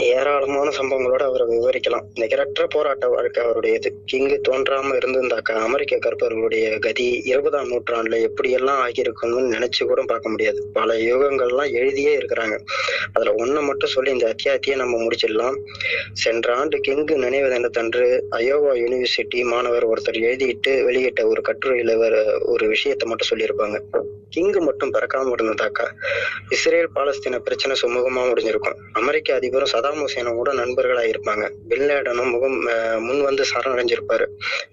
ஏராளமான சம்பவங்களோட அவரை விவரிக்கலாம். நிகரற்ற போராட்ட வாழ்க்கை அவருடையது. கிங்கு தோன்றாம இருந்திருந்தாக்கா அமெரிக்க கற்பவர்களுடைய கதி இருபதாம் நூற்றாண்டுல எப்படியெல்லாம் ஆகியிருக்கும்னு நினைச்சு கூட பார்க்க முடியாது. பல யுகங்கள்லாம் எழுதியே இருக்கிறாங்க. அதுல ஒண்ணு மட்டும் சொல்லி இந்த அத்தியாயத்தையே நம்ம முடிச்சிடலாம். சென்ற ஆண்டு கிங்கு நினைவு தினத்தன்று அயோவா யூனிவர்சிட்டி மாணவர் ஒருத்தர் எழுதிட்டு வெளியிட்ட ஒரு கட்டுரையில ஒரு விஷயத்தை மட்டும் சொல்லியிருப்பாங்க. கிங்கு மட்டும் பிறக்காம இருந்ததாக்கா இஸ்ரேல் பாலஸ்தீன பிரச்சனை சுமூகமா முடிஞ்சிருக்கும். அமெரிக்க அதிபரும் சதாம் ஹுசேனும் கூட நண்பர்களா இருப்பாங்க. பின்லேடனும் முகம் முன் வந்து சரணடைஞ்சிருப்பாரு.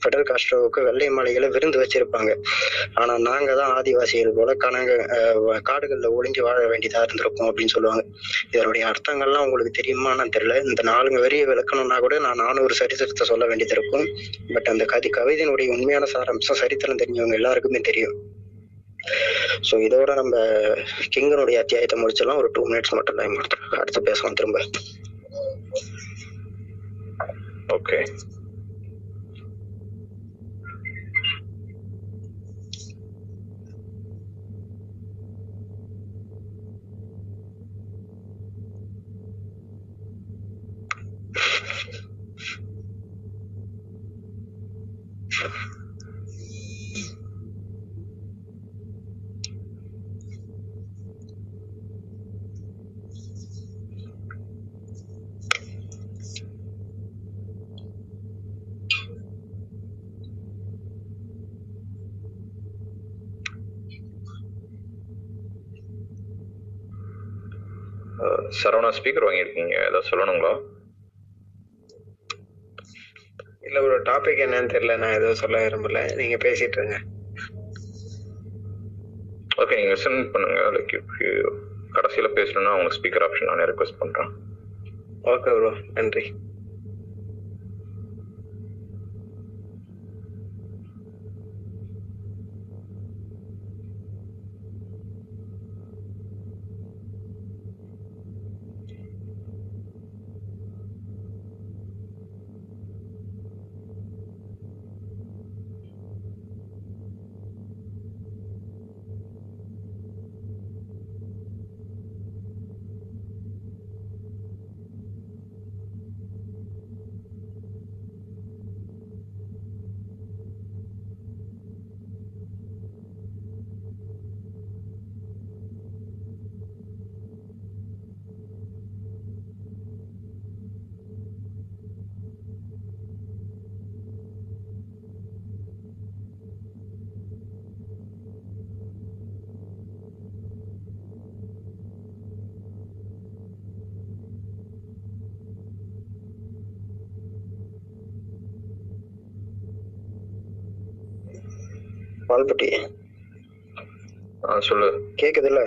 ஃபெடல் காஸ்ட்ரோவுக்கு வெள்ளை மாளிகையில விருந்து வச்சிருப்பாங்க. ஆனா நாங்க தான் ஆதிவாசிகள் போல கனக அஹ், காடுகள்ல ஒளிஞ்சு வாழ வேண்டியதா இருந்திருக்கும் அப்படின்னு சொல்லுவாங்க. இதனுடைய அர்த்தங்கள்லாம் உங்களுக்கு தெரியுமான்னு தெரியல. இந்த நாலுங்க வரியை விளக்கணும்னா கூட நான் நானூறு சரித்திரத்தை சொல்ல வேண்டியது இருக்கும். பட் அந்த கதி கவிதையினுடைய உண்மையான சாராம்சம் சரித்திரம் தெரிஞ்சவங்க எல்லாருக்குமே தெரியும். ஸோ இதோட நம்ம கிங்கனுடைய அத்தியாயத்தை முடிச்சிடலாம். ஒரு டூ மினிட்ஸ் மட்டும் டைம் கொடுத்துருங்க அடுத்து பேசலாம் திரும்ப. ஓகே சரவணா ஸ்பீக்கர் வாங்கியிருக்கீங்க? ஏதாவது சொல்லணுங்களா? இல்ல ஒரு டாபிக் என்னன்னு தெரியல. நான் எதுவும் சொல்ல விரும்பல. நீங்க பேசிட்டு இருங்க. ஓகே நீங்கள் லிசன் பண்ணுங்க. லைக் கடைசியில் பேசணும்னா அவங்க ஸ்பீக்கர் ஆப்ஷன் நானே ரெக்வஸ்ட் பண்ணுறேன் ஓகே ப்ரோ நன்றி. பால்பட்டி ஆ சொல்லு. கேக்குதுல்ல?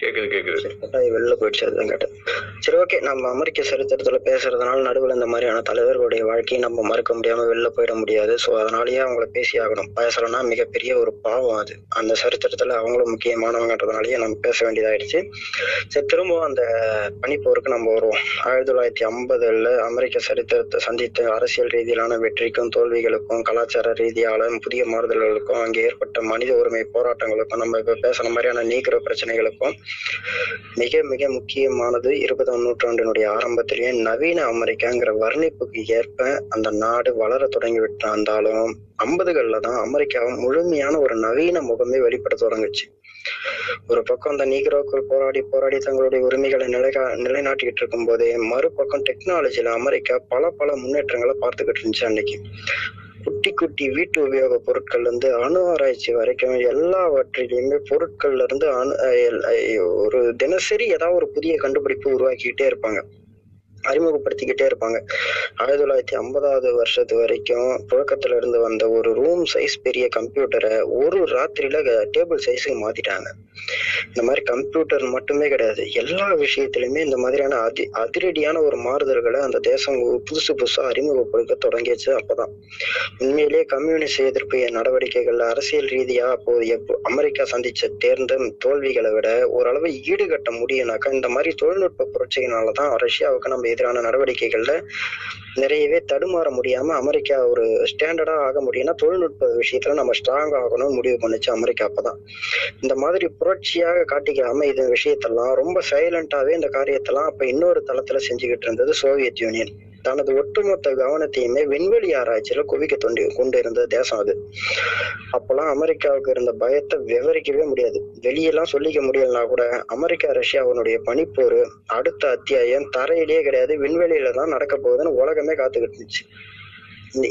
கேட்குது கேட்குது சரி, அதான் வெளில போயிடுச்சு அதுதான் கேட்டேன். சரி ஓகே நம்ம அமெரிக்க சரித்திரத்துல பேசுறதுனால நடுவில் இந்த மாதிரியான தலைவர்களுடைய வாழ்க்கையை நம்ம மறுக்க முடியாம வெளில போயிட முடியாது. ஸோ அதனாலயே அவங்கள பேசி ஆகணும். பேசலன்னா மிகப்பெரிய ஒரு பாவம் அது. அந்த சரித்திரத்துல அவங்களும் முக்கியமானவங்கன்றதுனாலயே நம்ம பேச வேண்டியதாயிடுச்சு. சரி திரும்பவும் அந்த பனிப்போருக்கு நம்ம வருவோம். ஆயிரத்தி தொள்ளாயிரத்தி ஐம்பதுல அமெரிக்க சரித்திரத்தை சந்தித்த அரசியல் ரீதியிலான வெற்றிக்கும் தோல்விகளுக்கும் கலாச்சார ரீதியால புதிய மாறுதல்களுக்கும் அங்கே ஏற்பட்ட மனித உரிமை போராட்டங்களுக்கும் நம்ம இப்ப பேசுற மாதிரியான நீக்கிற பிரச்சனைகளுக்கும் மிக மிக முக்கியமானது இருபதாம் நூற்றாண்டினுடைய ஆரம்பத்திலேயே நவீன அமெரிக்காங்கிற வர்ணிப்புக்கு ஏற்ப அந்த நாடு வளர தொடங்கி விட்டாந்தாலும் ஐம்பதுகள்ல தான் அமெரிக்காவை முழுமையான ஒரு நவீன முகமே வெளிப்பட தொடங்குச்சு. ஒரு பக்கம் அந்த நீக்ரோக்கள் போராடி போராடி தங்களுடைய உரிமைகளை நிலைகா நிலைநாட்டிக்கிட்டு இருக்கும் போதே மறுபக்கம் டெக்னாலஜியில அமெரிக்கா பல பல முன்னேற்றங்களை பார்த்துக்கிட்டு இருந்துச்சு அன்னைக்கு. குட்டி குட்டி வீட்டு உபயோக பொருட்கள்ல இருந்து அணு ஆராய்ச்சி வரைக்கும் எல்லாவற்றிலையுமே பொருட்கள்ல இருந்து அணு அஹ் அஹ் ஒரு தினசரி ஏதாவது ஒரு புதிய கண்டுபிடிப்பு உருவாக்கிக்கிட்டே இருப்பாங்க. அறிமுகப்படுத்திக்கிட்டே இருப்பாங்க. ஆயிரத்தி தொள்ளாயிரத்தி ஐம்பதாவது வருஷத்து வரைக்கும் புழக்கத்துல இருந்து வந்த ஒரு ரூம் சைஸ் பெரிய கம்ப்யூட்டரை ஒரு ராத்திரியில டேபிள் சைஸுக்கு மாத்திட்டாங்க. இந்த மாதிரி கம்ப்யூட்டர் மட்டுமே கிடையாது. எல்லா விஷயத்திலுமே இந்த மாதிரியான அதி அதிரடியான ஒரு மாறுதல்களை அந்த தேசம் புதுசு புதுசா அறிமுகப்படுத்த தொடங்கிச்சு அப்பதான். உண்மையிலேயே கம்யூனிஸ்ட் எதிர்ப்பு நடவடிக்கைகள்ல அரசியல் ரீதியா அப்போ எப்போ அமெரிக்கா சந்திச்ச தேர்ந்த தோல்விகளை விட ஓரளவு ஈடுகட்ட முடியும்னாக்கா இந்த மாதிரி தொழில்நுட்ப புரட்சியினாலதான் ரஷ்யாவுக்கு நம்ம எதிரான நடவடிக்கைகளில் நிறையவே தடுமாற முடியாம அமெரிக்கா ஒரு ஸ்டாண்டர்டா ஆக முடியும்னா தொழில்நுட்ப விஷயத்துல நம்ம ஸ்ட்ராங் ஆகணும்னு முடிவு பண்ணுச்சு அமெரிக்கா அப்பதான். இந்த மாதிரி புரட்சியாக காட்டிக்காம இது விஷயத்தெல்லாம் ரொம்ப சைலண்டாவே இந்த காரியத்தெல்லாம் அப்ப இன்னொரு தளத்துல செஞ்சுக்கிட்டு இருந்தது சோவியத் யூனியன். தனது ஒட்டுமொத்த கவனத்தையுமே விண்வெளி ஆராய்ச்சியில குவிக்க தொண்டி கொண்டு இருந்த தேசம் அது. அப்பெல்லாம் அமெரிக்காவுக்கு இருந்த பயத்தை விவரிக்கவே முடியாது. வெளியெல்லாம் சொல்லிக்க முடியலனா கூட அமெரிக்கா ரஷ்யாவினுடைய பனிப்போர் அடுத்த அத்தியாயம் தரையிலேயே கிடையாது விண்வெளியில தான் நடக்க போகுதுன்னு உலக உலகமே காத்துக்கிட்டு இருந்துச்சு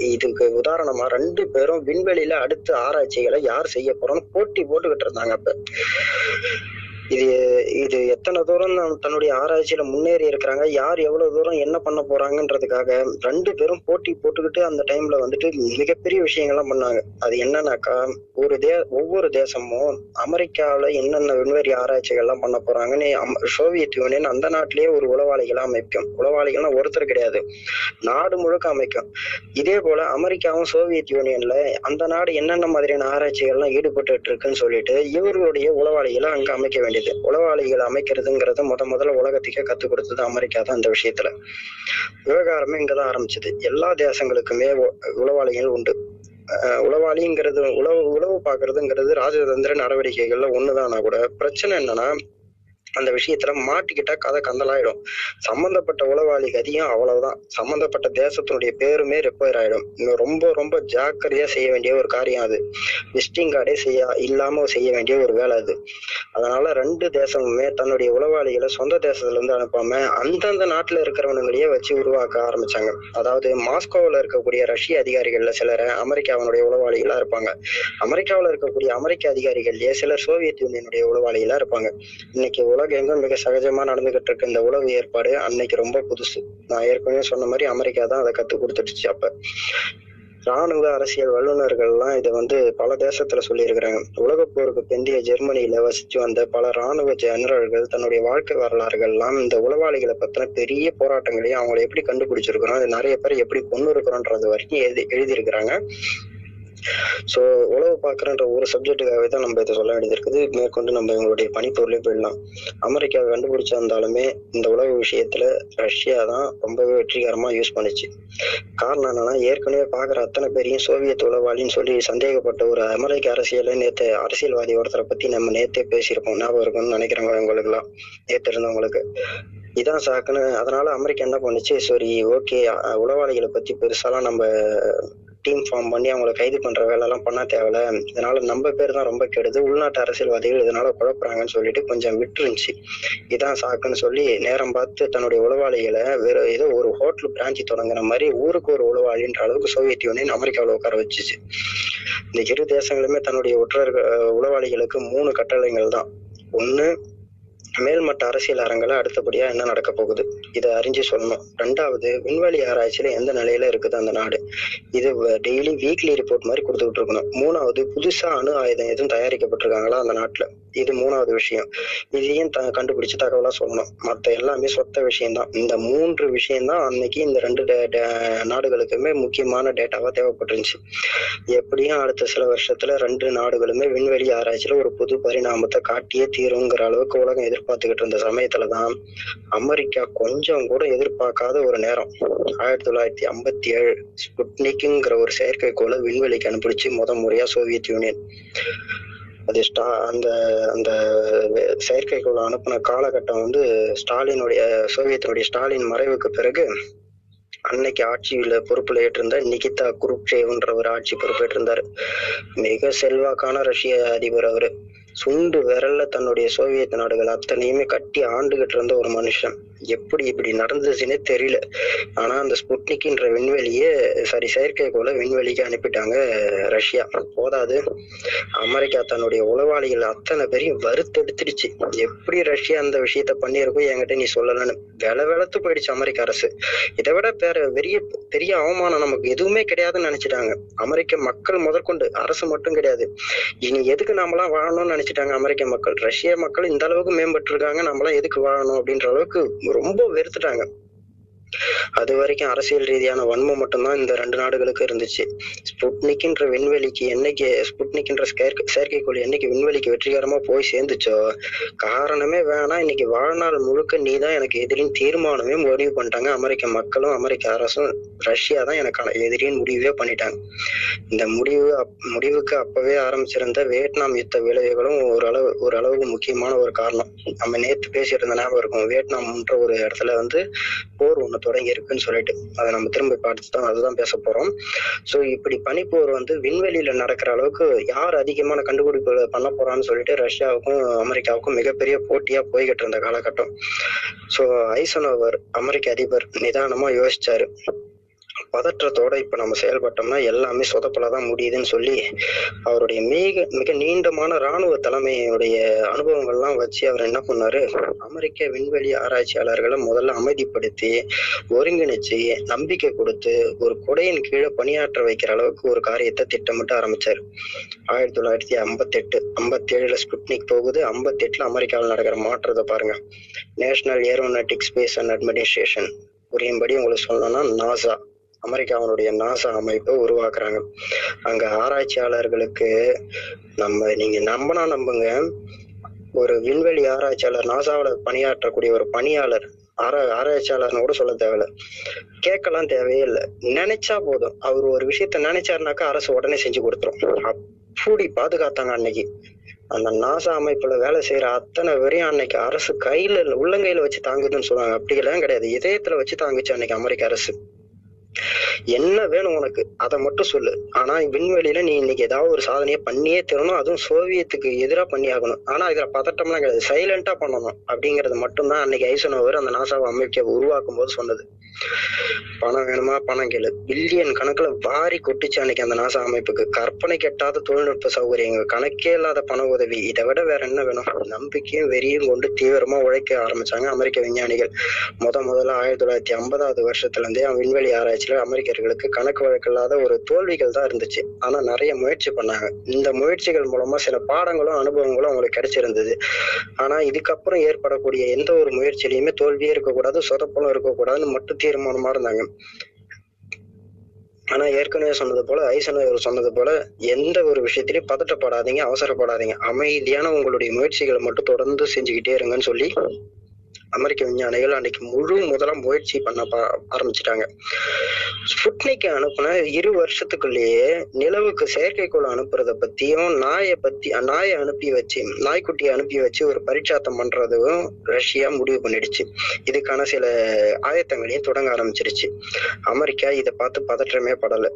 இதுக்கு உதாரணமா ரெண்டு பேரும் விண்வெளியில அடுத்த ஆராய்ச்சிகளை யார் செய்ய போறோம்னு போட்டி போட்டுக்கிட்டு இருந்தாங்க அப்ப. இது இது எத்தனை தூரம் தன்னுடைய ஆராய்ச்சியில முன்னேறி இருக்கிறாங்க யார் எவ்வளவு தூரம் என்ன பண்ண போறாங்கன்றதுக்காக ரெண்டு பேரும் போட்டி போட்டுக்கிட்டு அந்த டைம்ல வந்துட்டு மிகப்பெரிய விஷயங்கள்லாம் பண்ணாங்க. அது என்னன்னாக்கா ஒரு தே ஒவ்வொரு தேசமும் அமெரிக்காவில என்னென்ன விண்வெளி ஆராய்ச்சிகள்லாம் பண்ண போறாங்கன்னு அம்- சோவியத் யூனியன் அந்த நாட்டிலேயே ஒரு உளவாளிகளை அமைக்கும். உளவாளிகள்னா ஒருத்தர் கிடையாது. நாடு முழுக்க அமைக்கும். இதே போல அமெரிக்காவும் சோவியத் யூனியன்ல அந்த நாடு என்னென்ன மாதிரியான ஆராய்ச்சிகள்லாம் ஈடுபட்டு இருக்குன்னு சொல்லிட்டு இவர்களுடைய உளவாளிகளை அங்க அமைக்க வேண்டியது உளவாளிகள் அமைக்கிறதுங்கிறத முத முதல்ல உலகத்துக்கே கத்துக் கொடுத்தது அமெரிக்கா தான் அந்த விஷயத்துல. விவகாரமே இங்கதான் ஆரம்பிச்சது. எல்லா தேசங்களுக்குமே உளவாளிகள் உண்டு. உளவாளிங்கிறது உளவு உளவு பாக்குறதுங்கிறது ராஜதந்திர நடவடிக்கைகள்ல ஒண்ணுதானா கூட. பிரச்சனை என்னன்னா அந்த விஷயத்துல மாட்டிக்கிட்டா கதை கந்தலாயிடும். சம்பந்தப்பட்ட உளவாளி கதியும் அவ்வளவுதான். சம்பந்தப்பட்ட தேசத்தினுடைய பேருமே ரிப்பேர் ஆயிடும். ரொம்ப ரொம்ப ஜாக்கிரதையா செய்ய வேண்டிய ஒரு காரியம் அது. விசிட்டிங் கார்டே செய்ய இல்லாம செய்ய வேண்டிய ஒரு வேலை அது. அதனால ரெண்டு தேசமுமே தன்னுடைய உளவாளிகளை சொந்த தேசத்துல இருந்து அனுப்பாம அந்தந்த நாட்டுல இருக்கிறவனுங்களையே வச்சு உருவாக்க ஆரம்பிச்சாங்க. அதாவது மாஸ்கோவில் இருக்கக்கூடிய ரஷ்ய அதிகாரிகள்ல சிலர் அமெரிக்காவினுடைய உளவாளிகளா இருப்பாங்க. அமெரிக்காவில் இருக்கக்கூடிய அமெரிக்க அதிகாரிகள்லயே சிலர் சோவியத் யூனியனுடைய உளவாளிகளா இருப்பாங்க. இன்னைக்கு உலகம் எங்கும் மிக சகஜமா நடந்துகிட்டு இருக்கு இந்த உளவு ஏற்பாடு. அன்னைக்கு ரொம்ப புதுசு. நான் ஏற்கனவே சொன்ன மாதிரி அமெரிக்கா தான் அதை கத்து கொடுத்துடுச்சு அப்ப. ராணுவ அரசியல் வல்லுநர்கள்லாம் இதை வந்து பல தேசத்துல சொல்லியிருக்கிறாங்க. உலகப் போருக்கு பிந்தைய ஜெர்மனியில வசிச்சு வந்த பல ராணுவ ஜெனரல்கள் தன்னுடைய வாழ்க்கை வரலாறுகள்லாம் இந்த உளவாளிகளை பத்தின பெரிய போராட்டங்களையும் அவங்களை எப்படி கண்டுபிடிச்சிருக்கிறோம் அது நிறைய பேர் எப்படி கொண்டு இருக்கிறோன்றது வரைக்கும் எழுதி எழுதியிருக்கிறாங்க. ஸோ உளவு பார்க்குறன்ற ஒரு சப்ஜெக்டுக்காகவே தான் நம்ம இதை சொல்ல வேண்டியது இருக்குது மேற்கொண்டு நம்ம எங்களுடைய பணிப்பொருளே போயிடலாம். அமெரிக்கா கண்டுபிடிச்சிருந்தாலுமே இந்த உளவு விஷயத்துல ரஷ்யா தான் ரொம்பவே வெற்றிகரமா யூஸ் பண்ணுச்சு. காரணம் என்னன்னா ஏற்கனவே பார்க்குற அத்தனை பேரையும் சோவியத் உளவாளின்னு சொல்லி சந்தேகப்பட்ட ஒரு அமெரிக்க அரசியல நேத்து அரசியல்வாதி ஒருத்தரை பத்தி நம்ம நேத்தே பேசியிருப்போம். ஞாபகம் இருக்கும்னு நினைக்கிறேங்க உங்களுக்குலாம் நேத்து இருந்தவங்களுக்கு. இதான் சாக்குன்னு அதனால அமெரிக்கா என்ன பண்ணுச்சு? சரி ஓகே உளவாளிகளை பத்தி பெருசாலாம் நம்ம டீம் ஃபார்ம் பண்ணி அவங்களை கைது பண்ற வேலை எல்லாம் பண்ண தேவையில்ல. இதனால நம்ம பேர் தான் ரொம்ப கெடுது. உள்நாட்டு அரசியல்வாதிகள் இதனால குழப்புறாங்கன்னு சொல்லிட்டு கொஞ்சம் விட்டுருந்துச்சு. இதான் சாக்குன்னு சொல்லி நேரம் பார்த்து தன்னுடைய உளவாளிகளை வேற ஏதோ ஒரு ஹோட்டல் பிரான்ச் தொடங்குற மாதிரி ஊருக்கு ஒரு உளவாளின்ற அளவுக்கு சோவியத் யூனியன் அமெரிக்காவில் உட்கார வச்சுச்சு. இந்த இரு தேசங்களுமே தன்னுடைய ஒற்றர்கள் உளவாளிகளுக்கு மூணு கட்டளைகள் தான். ஒன்னு மேல்மட்ட அரசியல் அரங்கில் அடுத்தபடியா என்ன நடக்க போகுது? இதை அறிஞ்சு சொல்லணும். ரெண்டாவது விண்வெளி ஆராய்ச்சியில எந்த நிலையில இருக்குது அந்த நாடு? இது டெய்லி வீக்லி ரிப்போர்ட் மாதிரி கொடுத்துக்கிட்டு இருக்கணும். மூணாவது புதுசா அணு ஆயுதம் எதுவும் தயாரிக்கப்பட்டிருக்காங்களா அந்த நாட்டுல? இது மூணாவது விஷயம். இதையும் த கண்டுபிடிச்சு தகவலா சொல்லணும். மத்த எல்லாமே சொத்த விஷயம்தான். இந்த மூன்று விஷயம்தான் அன்னைக்கு இந்த ரெண்டு டே- நாடுகளுக்குமே முக்கியமான டேட்டாவா தேவைப்பட்டுருந்துச்சு. எப்படியும் அடுத்த சில வருஷத்துல ரெண்டு நாடுகளுமே விண்வெளி ஆராய்ச்சியில ஒரு புது பரிணாமத்தை காட்டியே தீருங்கிற அளவுக்கு உலகம் எதிர்பார்த்துக்கிட்டு இருந்த சமயத்துலதான் அமெரிக்கா கொஞ்சம் கூட எதிர்பார்க்காத ஒரு நேரம். ஆயிரத்தி தொள்ளாயிரத்தி ஐம்பத்தி ஏழு ஸ்புட்னிக்குங்கிற ஒரு செயற்கைக்கோளை விண்வெளிக்கு அனுப்பிடுச்சு முத முறையா சோவியத் யூனியன். அது ஸ்டா அந்த அந்த வே- அனுப்பின காலகட்டம் வந்து ஸ்டாலினுடைய சோவியத்தினுடைய ஸ்டாலின் மறைவுக்கு பிறகு அன்னைக்கு ஆட்சியில பொறுப்புல ஏற்றிருந்த நிகிதா குருப்சேவ்ன்றவர் ஆட்சி பொறுப்பேற்றிருந்தாரு. மிக செல்வாக்கான ரஷ்ய அதிபர் அவரு. சுண்டு விரல்ல தன்னுடைய சோவியத் நாடுகள் அத்தனையுமே கட்டி ஆண்டுகிட்டு இருந்த ஒரு மனுஷன். எப்படி இப்படி நடந்துச்சுன்னே தெரியல. ஆனா அந்த ஸ்புட்னிக்ன்ற விண்வெளியை சாரி செயற்கைக்கோளை விண்வெளிக்கு அனுப்பிட்டாங்க ரஷ்யா. போதாது. அமெரிக்கா தன்னுடைய உளவாளிகள் அத்தனை பேரையும் வறுத்தெடுத்துடுச்சு. எப்படி ரஷ்யா அந்த விஷயத்த பண்ணியிருக்கோ என்கிட்ட நீ சொல்லலன்னு. வில வெளத்து போயிடுச்சு அமெரிக்க அரசு. இதை விட வேற பெரிய பெரிய அவமானம் நமக்கு எதுவுமே கிடையாதுன்னு நினைச்சிட்டாங்க. அமெரிக்க மக்கள் முதற்கொண்டு. அரசு மட்டும் கிடையாது. இனி எதுக்கு நாமெல்லாம் வாழணும்னு நினைச்சிட்டாங்க அமெரிக்க மக்கள். ரஷ்ய மக்கள் இந்த அளவுக்கு மேம்பட்டு இருக்காங்க நம்மளாம் எதுக்கு வாழணும் அப்படின்ற அளவுக்கு ரொம்ப வெறுத்துட்டாங்க. அது வரைக்கும் அரசியல் ரீதியான வன்மம் மட்டும்தான் இந்த ரெண்டு நாடுகளுக்கு இருந்துச்சு. ஸ்புட்னிக்ன்ற விண்வெளிக்கு என்னைக்கு ஸ்புட்னிக்ன்ற செயற்கை செயற்கைக்கோள் என்னைக்கு விண்வெளிக்கு வெற்றிகரமா போய் சேர்ந்துச்சோ காரணமே வேணாம் இன்னைக்கு வாழ்நாள் முழுக்க நீ தான் எனக்கு எதிரின் தீர்மானமே முடிவு பண்ணிட்டாங்க. அமெரிக்க மக்களும் அமெரிக்க அரசும் ரஷ்யா தான் எனக்கான எதிரின்னு முடிவே பண்ணிட்டாங்க. இந்த முடிவு முடிவுக்கு அப்பவே ஆரம்பிச்சிருந்த வியட்நாம் யுத்த விளைவுகளும் ஓரளவு ஓரளவுக்கு முக்கியமான ஒரு காரணம். நம்ம நேத்து பேசியிருந்த ஞாபகம் இருக்கும். வியட்நாம்ன்ற ஒரு இடத்துல வந்து போர் ஒண்ணு தொடங்கி இருக்குன்னு சொல்லிட்டு அதை நம்ம திரும்ப பார்த்து தான் அதுதான் பேச போறோம். சோ இப்படி பனிப்போர் வந்து விண்வெளியில நடக்கிற அளவுக்கு யார் அதிகமான கண்டுபிடிப்புகளை பண்ண போறான்னு சொல்லிட்டு ரஷ்யாவுக்கும் அமெரிக்காவுக்கும் மிகப்பெரிய போட்டியா போய்கிட்டு இருந்த காலகட்டம். சோ ஐசனோவர் அமெரிக்க அதிபர் நிதானமா யோசிச்சாரு. பதற்றத்தோட இப்ப நம்ம செயல்பட்டோம்னா எல்லாமே சொதப்பலதான் முடியுதுன்னு சொல்லி அவருடைய மிக மிக நீண்டமான ராணுவ தலைமையுடைய அனுபவங்கள்லாம் வச்சு அவர் என்ன பண்ணாரு? அமெரிக்க விண்வெளி ஆராய்ச்சியாளர்களை முதல்ல அமைதிப்படுத்தி ஒருங்கிணைச்சு நம்பிக்கை கொடுத்து ஒரு குடையின் கீழே பணியாற்ற வைக்கிற அளவுக்கு ஒரு காரியத்தை திட்டமிட்டு ஆரம்பிச்சாரு. ஆயிரத்தி தொள்ளாயிரத்தி ஐம்பத்தி எட்டு ஐம்பத்தி ஏழுல ஸ்புட்னிக் போகுது. ஐம்பத்தி எட்டுல அமெரிக்காவில் நடக்கிற மாற்றத்தை பாருங்க. National Aeronautic Space and Administration. புரியும்படி உங்களுக்கு சொல்லணும்னா நாசா அமெரிக்காவினுடைய நாசா அமைப்பை உருவாக்குறாங்க. அங்க ஆராய்ச்சியாளர்களுக்கு நம்ம நீங்க நம்பினா நம்புங்க. ஒரு விண்வெளி ஆராய்ச்சியாளர் நாசாவோட பணியாற்றக்கூடிய ஒரு பணியாளர் ஆரா ஆராய்ச்சியாளர்னு கூட சொல்ல தேவையில்ல. கேட்கலாம் தேவையே இல்லை. நினைச்சா போதும். அவர் ஒரு விஷயத்த நினைச்சாருனாக்கா அரசு உடனே செஞ்சு கொடுத்துரும். அப்படி பாதுகாத்தாங்க அன்னைக்கு. அந்த நாசா அமைப்புல வேலை செய்யற அத்தனை வரையும் அன்னைக்கு அரசு கையில இல்ல, உள்ளங்கையில வச்சு தாங்குதுன்னு சொல்லுவாங்க. அப்படியெல்லாம் கிடையாது. இதயத்துல வச்சு தாங்குச்சு அன்னைக்கு அமெரிக்க அரசு. என்ன வேணும் உனக்கு? அதை மட்டும் சொல்லு. ஆனா விண்வெளியில நீ இன்னைக்கு ஏதாவது ஒரு சாதனையை பண்ணியே தரணும். அதுவும் சோவியத்துக்கு எதிரா பண்ணி ஆகணும் ஆனா இதுல பதட்டம்லாம் கிடையாது. சைலண்டா பண்ணணும். அப்படிங்கறது மட்டும்தான் அன்னைக்கு ஐசனோவர் அந்த நாசாவை அமைக்க உருவாக்கும் போது சொன்னது. பணம் வேணுமா? பணம் கேளு. பில்லியன் கணக்குல வாரி கொட்டுச்சு அன்னைக்கு அந்த நாசா அமைப்புக்கு. கற்பனை கெட்டாத தொழில்நுட்ப சௌகரியங்கள். கணக்கே இல்லாத பண உதவி. இதை விட வேற என்ன வேணும்? நம்பிக்கையும் வெறியும் கொண்டு தீவிரமா உழைக்க ஆரம்பிச்சாங்க அமெரிக்க விஞ்ஞானிகள். முத முதல்ல ஆயிரத்தி தொள்ளாயிரத்தி ஐம்பதாவது வருஷத்துல இருந்தே விண்வெளி ஆராய்ச்சியில அமெரிக்கர்களுக்கு கணக்கு வழக்கில்லாத ஒரு தோல்விகள் தான் இருந்துச்சு. ஆனா நிறைய முயற்சி பண்ணாங்க. இந்த முயற்சிகள் மூலமா சில பாடங்களும் அனுபவங்களும் அவங்களுக்கு கிடைச்சிருந்தது. ஆனா இதுக்கப்புறம் ஏற்படக்கூடிய எந்த ஒரு முயற்சியிலையுமே தோல்வியே இருக்கக்கூடாது சொதப்பலும் இருக்கக்கூடாதுன்னு மட்டும் தீர்மானமா இருந்தாங்க. ஆனா ஏற்கனவே சொன்னது போல ஐசனர் சொன்னது போல எந்த ஒரு விஷயத்திலையும் பதட்டப்படாதீங்க அவசரப்படாதீங்க. அமைதியான உங்களுடைய முயற்சிகளை மட்டும் தொடர்ந்து செஞ்சுக்கிட்டே இருங்கன்னு சொல்லி அமெரிக்க விஞ்ஞானிகள் அன்னைக்கு முழு முதலாம் முயற்சி பண்ண ஆரம்பிச்சிட்டாங்க. ஸ்புட்னிக் அனுப்புன இரு வருஷத்துக்குள்ளேயே நிலவுக்கு செயற்கைக்கோள் அனுப்புறத பத்தியும் நாயை பத்தி நாயை அனுப்பி வச்சு நாய்க்குட்டியை அனுப்பி வச்சு ஒரு பரிச்சாத்தம் பண்றதும் ரஷ்யா முடிவு பண்ணிடுச்சு. இதுக்கான சில ஆயத்தங்களையும் தொடங்க ஆரம்பிச்சிருச்சு. அமெரிக்கா இதை பார்த்து பதற்றமே படலை.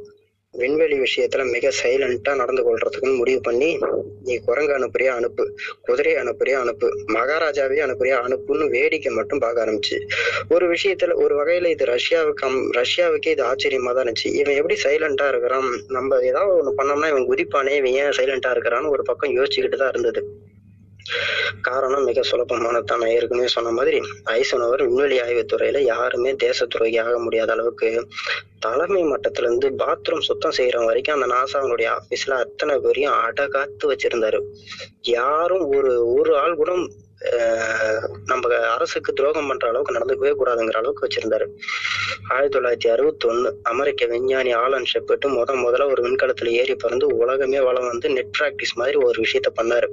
விண்வெளி விஷயத்துல மிக சைலண்டா நடந்து கொள்றதுக்குன்னு முடிவு பண்ணி நீ குரங்கு அனுப்புறியா அனுப்பு. குதிரையை அனுப்புறியா அனுப்பு. மகாராஜாவே அனுப்புறியா அனுப்புன்னு வேடிக்கை மட்டும் பார்க்க ஆரம்பிச்சு. ஒரு விஷயத்துல ஒரு வகையில இது ரஷ்யாவுக்கு ரஷ்யாவுக்கே இது ஆச்சரியமா தான் இருந்துச்சு. இவன் எப்படி சைலண்டா இருக்கிறான்? நம்ம ஏதாவது ஒண்ணு பண்ணோம்னா இவன் குதிப்பானே இவன் ஏன் சைலண்டா இருக்கிறான்னு ஒரு பக்கம் யோசிச்சுக்கிட்டு தான் இருந்தது. காரணம் மிக சுலபமானதான் நான் ஏற்கனவே சொன்ன மாதிரி ஐசனவர் விண்வெளி ஆய்வுத்துறையில யாருமே தேச துரோகி ஆக முடியாத அளவுக்கு தலைமை மட்டத்துல இருந்து பாத்ரூம் சுத்தம் செய்யற வரைக்கும் அந்த நாசாவுடைய ஆபீஸ்ல அத்தனை பேரையும் அடகாத்து வச்சிருந்தாரு. யாரும் ஒரு ஒரு ஆள் கூட நம்ம அரசுக்கு துரோகம் பண்ற அளவுக்கு நடந்துக்கவே கூடாதுங்கிற அளவுக்கு வச்சிருந்தாரு. ஆயிரத்தி தொள்ளாயிரத்தி அறுபத்தி ஒண்ணு அமெரிக்க விஞ்ஞானி ஆலன் ஷெப்பிட்டு முத முதல்ல ஒரு விண்கலத்துல ஏறி பறந்து உலகமே வளம் வந்து நெட் பிராக்டிஸ் மாதிரி ஒரு விஷயத்த பண்ணாரு.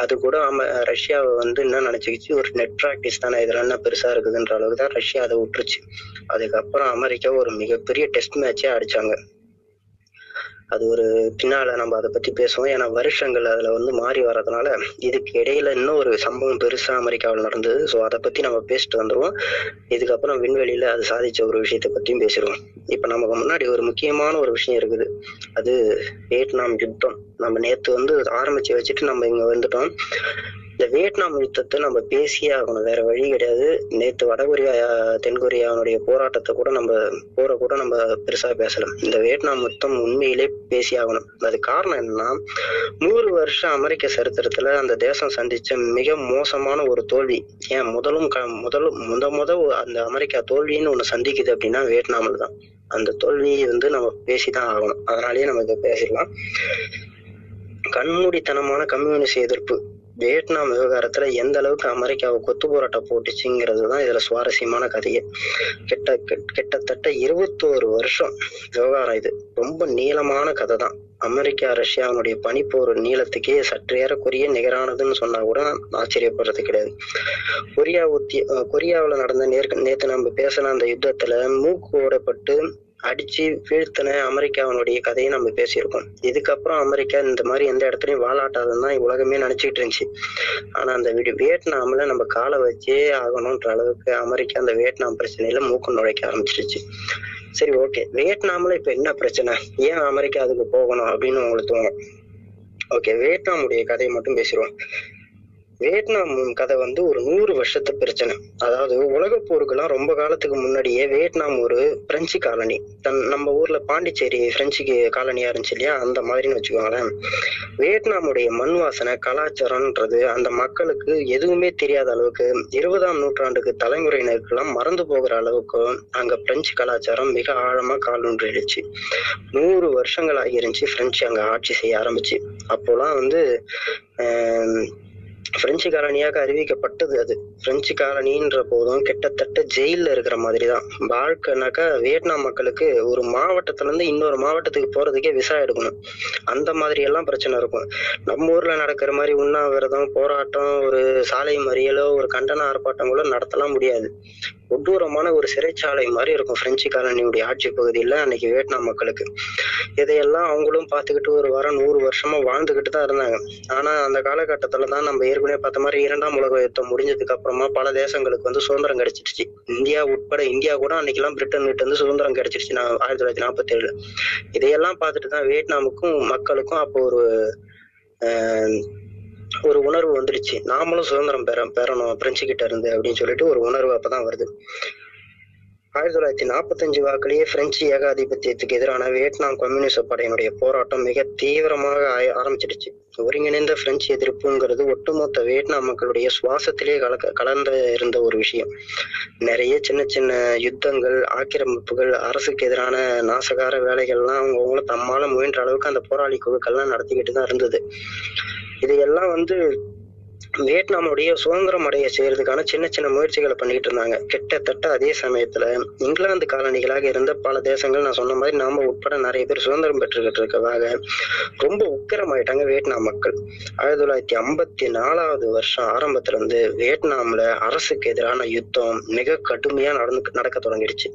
அது கூட ஆம ரஷ்யாவை வந்து என்ன நினைச்சுக்கிச்சு? ஒரு நெட் பிராக்டிஸ் தானே இதெல்லாம் என்ன பெருசா இருக்குதுன்ற அளவுக்கு தான் ரஷ்யா அதை விட்டுருச்சு. அதுக்கப்புறம் அமெரிக்கா ஒரு மிகப்பெரிய டெஸ்ட் மேட்சே அடிச்சாங்க. அது ஒரு பின்னால நம்ம அதை பத்தி பேசுவோம். ஏன்னா வருஷங்கள் அதுல வந்து மாறி வர்றதுனால இதுக்கு இடையில இன்னும் ஒரு சம்பவம் பெருசா அமெரிக்காவில் நடந்தது. ஸோ அதை பத்தி நம்ம பேசிட்டு வந்துருவோம். இதுக்கப்புறம் விண்வெளியில அது சாதிச்ச ஒரு விஷயத்தை பத்தியும் பேசிடுவோம் இப்ப நமக்கு முன்னாடி ஒரு முக்கியமான ஒரு விஷயம் இருக்குது. அது வியட்நாம் யுத்தம். நம்ம நேத்து வந்து ஆரம்பிச்சு வச்சுட்டு நம்ம இங்க வந்துட்டோம். இந்த வியட்நாம் யுத்தத்தை நம்ம பேசியே ஆகணும். வேற வழி கிடையாது. நேத்து வடகொரியா தென்கொரியாவுடைய போராட்டத்தை கூட நம்ம போற கூட நம்ம பெருசா பேசலாம். இந்த வியட்நாம் யுத்தம் உண்மையிலே பேசி ஆகணும். அது காரணம் என்னன்னா நூறு வருஷம் அமெரிக்க சரித்திரத்துல அந்த தேசம் சந்திச்ச மிக மோசமான ஒரு தோல்வி. ஏன்? முதலும் க- முதலும் முத முத அந்த அமெரிக்கா தோல்வின்னு ஒண்ணு சந்திக்குது அப்படின்னா வியட்நாமில் தான். அந்த தோல்வியை வந்து நம்ம பேசிதான் ஆகணும். அதனாலேயே நம்ம இதை பேசிடலாம். கண்மூடித்தனமான கம்யூனிஸ்ட் எதிர்ப்பு. வியட்நாம் விவகாரத்துல எந்த அளவுக்கு அமெரிக்காவை கொத்து போராட்டம் போட்டுச்சுங்கிறது தான் இதுல சுவாரஸ்யமான கதையே. கிட்ட கிட்டத்தட்ட இருபத்தோரு வருஷம் விவகாரம் இது. ரொம்ப நீளமான கதை தான் அமெரிக்கா ரஷ்யாவுடைய பனிப்போர் நீளத்துக்கே சற்றேறக்குரிய நிகரானதுன்னு சொன்னா கூட ஆச்சரியப்படுறது கிடையாது. கொரியா உத்தி கொரியாவில் கொரியாவுல நடந்த நேர்க நேத்து நம்ம பேசின அந்த யுத்தத்துல மூக்கு ஓடப்பட்டு அடிச்சு வீழ்த்தின அமெரிக்காவினுடைய கதையை நம்ம பேசியிருக்கோம். இதுக்கப்புறம் அமெரிக்கா இந்த மாதிரி எந்த இடத்துலயும் வாழாட்டாதுன்னு தான் உலகமே நினைச்சிட்டு இருந்துச்சு. ஆனா அந்த வி- வியட்நாம்ல நம்ம காலை வச்சே ஆகணும்ன்ற அளவுக்கு அமெரிக்கா அந்த வியட்நாம் பிரச்சனையில மூக்கு நுழைக்க ஆரம்பிச்சிருச்சு. சரி ஓகே. வியட்நாம்ல இப்ப என்ன பிரச்சனை? ஏன் அமெரிக்கா அதுக்கு போகணும் அப்படின்னு உங்களுக்கு தோணும்? ஓகே வியட்நாமுடைய கதையை மட்டும் பேசிடுவோம். வியட்நாம் கதை வந்து ஒரு நூறு வருஷத்து பிரச்சனை. அதாவது உலகப் போருக்கெல்லாம் ரொம்ப காலத்துக்கு முன்னாடியே வியட்நாம் ஒரு பிரெஞ்சு காலனி. தன் நம்ம ஊர்ல பாண்டிச்சேரி பிரெஞ்சுக்கு காலனியா இருந்துச்சு இல்லையா? அந்த மாதிரின்னு வச்சுக்கோங்களேன். வியட்நாமுடைய மண் வாசனை கலாச்சாரம்ன்றது அந்த மக்களுக்கு எதுவுமே தெரியாத அளவுக்கு இருபதாம் நூற்றாண்டுக்கு தலைமுறையினருக்கெல்லாம் மறந்து போகிற அளவுக்கு அங்க பிரெஞ்சு கலாச்சாரம் மிக ஆழமா காலூன்றிடுச்சு நூறு வருஷங்கள் ஆகிருந்துச்சு பிரெஞ்சு அங்க ஆட்சி செய்ய ஆரம்பிச்சு. அப்போலாம் வந்து பிரெஞ்சு காலனியாக அறிவிக்கப்பட்டது அது. பிரெஞ்சு காலனின்ற போதும் கிட்டத்தட்ட ஜெயிலில் இருக்கிற மாதிரி தான் வாழ்க்கைனாக்கா வியட்நாம் மக்களுக்கு ஒரு மாவட்டத்துல இருந்து இன்னொரு மாவட்டத்துக்கு போறதுக்கே விசா எடுக்கணும். அந்த மாதிரி எல்லாம் பிரச்சனை இருக்கும். நம்ம ஊர்ல நடக்கிற மாதிரி உண்ணாவிரதம் போராட்டம் ஒரு சாலை மறியலோ ஒரு கண்டன ஆர்ப்பாட்டங்களோ நடத்தலாம் முடியாது. கொடூரமான ஒரு சிறைச்சாலை மாதிரி இருக்கும் பிரெஞ்சு காலனியுடைய ஆட்சி பகுதியில அன்னைக்கு வியட்நாம் மக்களுக்கு. இதையெல்லாம் அவங்களும் பார்த்துக்கிட்டு ஒரு வாரம் நூறு வருஷமா வாழ்ந்துகிட்டு தான் இருந்தாங்க. ஆனா அந்த காலகட்டத்துல தான் நம்ம ஏற்கனவே பார்த்த மாதிரி இரண்டாம் உலக யுத்தம் முடிஞ்சதுக்கு அப்புறமா பல தேசங்களுக்கு வந்து சுதந்திரம் கிடைச்சிருச்சு. இந்தியா உட்பட இந்தியா கூட அன்னைக்கெல்லாம் பிரிட்டன் கிட்ட இருந்து சுதந்திரம் கிடைச்சிருச்சு நான் ஆயிரத்தி தொள்ளாயிரத்தி நாற்பத்தி ஏழுல இதையெல்லாம் பார்த்துட்டு தான் வியட்நாமுக்கும் மக்களுக்கும் அப்போ ஒரு ஒரு உணர்வு வந்துடுச்சு. நாமளும் சுதந்திரம் பெற பெறணும் பிரெஞ்சு கிட்ட இருந்து அப்படின்னு சொல்லிட்டு ஒரு உணர்வு அப்பதான் வருது. ஆயிரத்தி தொள்ளாயிரத்தி நாற்பத்தஞ்சு வாக்குலேயே பிரெஞ்சு ஏகாதிபத்தியத்துக்கு எதிரான வியட்நாம் கம்யூனிச படையினுடைய போராட்டம் மிக தீவிரமாக ஆய- ஆரம்பிச்சிடுச்சு. ஒருங்கிணைந்த பிரெஞ்சு எதிர்ப்புங்கிறது ஒட்டுமொத்த வியட்நாம் மக்களுடைய சுவாசத்திலே கலக்க கலந்து இருந்த ஒரு விஷயம். நிறைய சின்ன சின்ன யுத்தங்கள் ஆக்கிரமிப்புகள் அரசுக்கு எதிரான நாசகார வேலைகள்லாம் அவங்கவுங்களும் தம்மால முயன்ற அளவுக்கு அந்த போராளி குழுக்கள்லாம் நடத்திக்கிட்டு தான் இருந்தது. இதையெல்லாம் வந்து வியட்நாமுடைய சுதந்திரம் அடைய செய்யறதுக்கான சின்ன சின்ன முயற்சிகளை பண்ணிட்டு இருந்தாங்க. கிட்டத்தட்ட அதே சமயத்துல இங்கிலாந்து காலனிகளாக இருந்த பல தேசங்கள் நான் சொன்ன மாதிரி நாம உட்பட நிறைய பேர் சுதந்திரம் பெற்றுக்கிட்டு இருக்கவாக ரொம்ப உக்கிரமாயிட்டாங்க வியட்நாம் மக்கள். ஆயிரத்தி தொள்ளாயிரத்தி ஐம்பத்தி நாலாவது வருஷம் ஆரம்பத்துல இருந்து வியட்நாம்ல அரசுக்கு எதிரான யுத்தம் மிக கடுமையா நடந்து நடக்க தொடங்கிடுச்சு.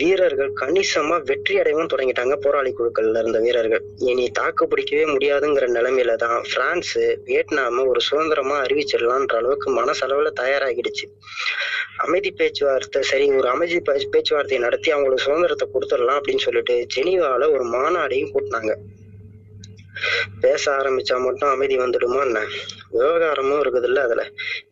வீரர்கள் கணிசமா வெற்றி அடையவும் தொடங்கிட்டாங்க போராளி குழுக்கள்ல இருந்த வீரர்கள். இனி தாக்கு பிடிக்கவே முடியாதுங்கிற நிலைமையில தான் பிரான்ஸ் வியட்நாம ஒரு சுதந்திரமா அறிவிச்சிடலான்ற அளவுக்கு மனசளவுல தயாராகிடுச்சு. அமைதி பேச்சுவார்த்தை சரி ஒரு அமைதி பேச்சுவார்த்தையை நடத்தி அவங்களுக்கு சுதந்திரத்தை கொடுத்துடலாம் அப்படின்னு சொல்லிட்டு ஜெனீவால ஒரு மாநாடையும் கூட்டினாங்க. பேச ஆரம்பிச்சா மட்டும் அமைதி வந்துடுமா என்ன விவகாரமும் இருக்குதுல்ல அதுல.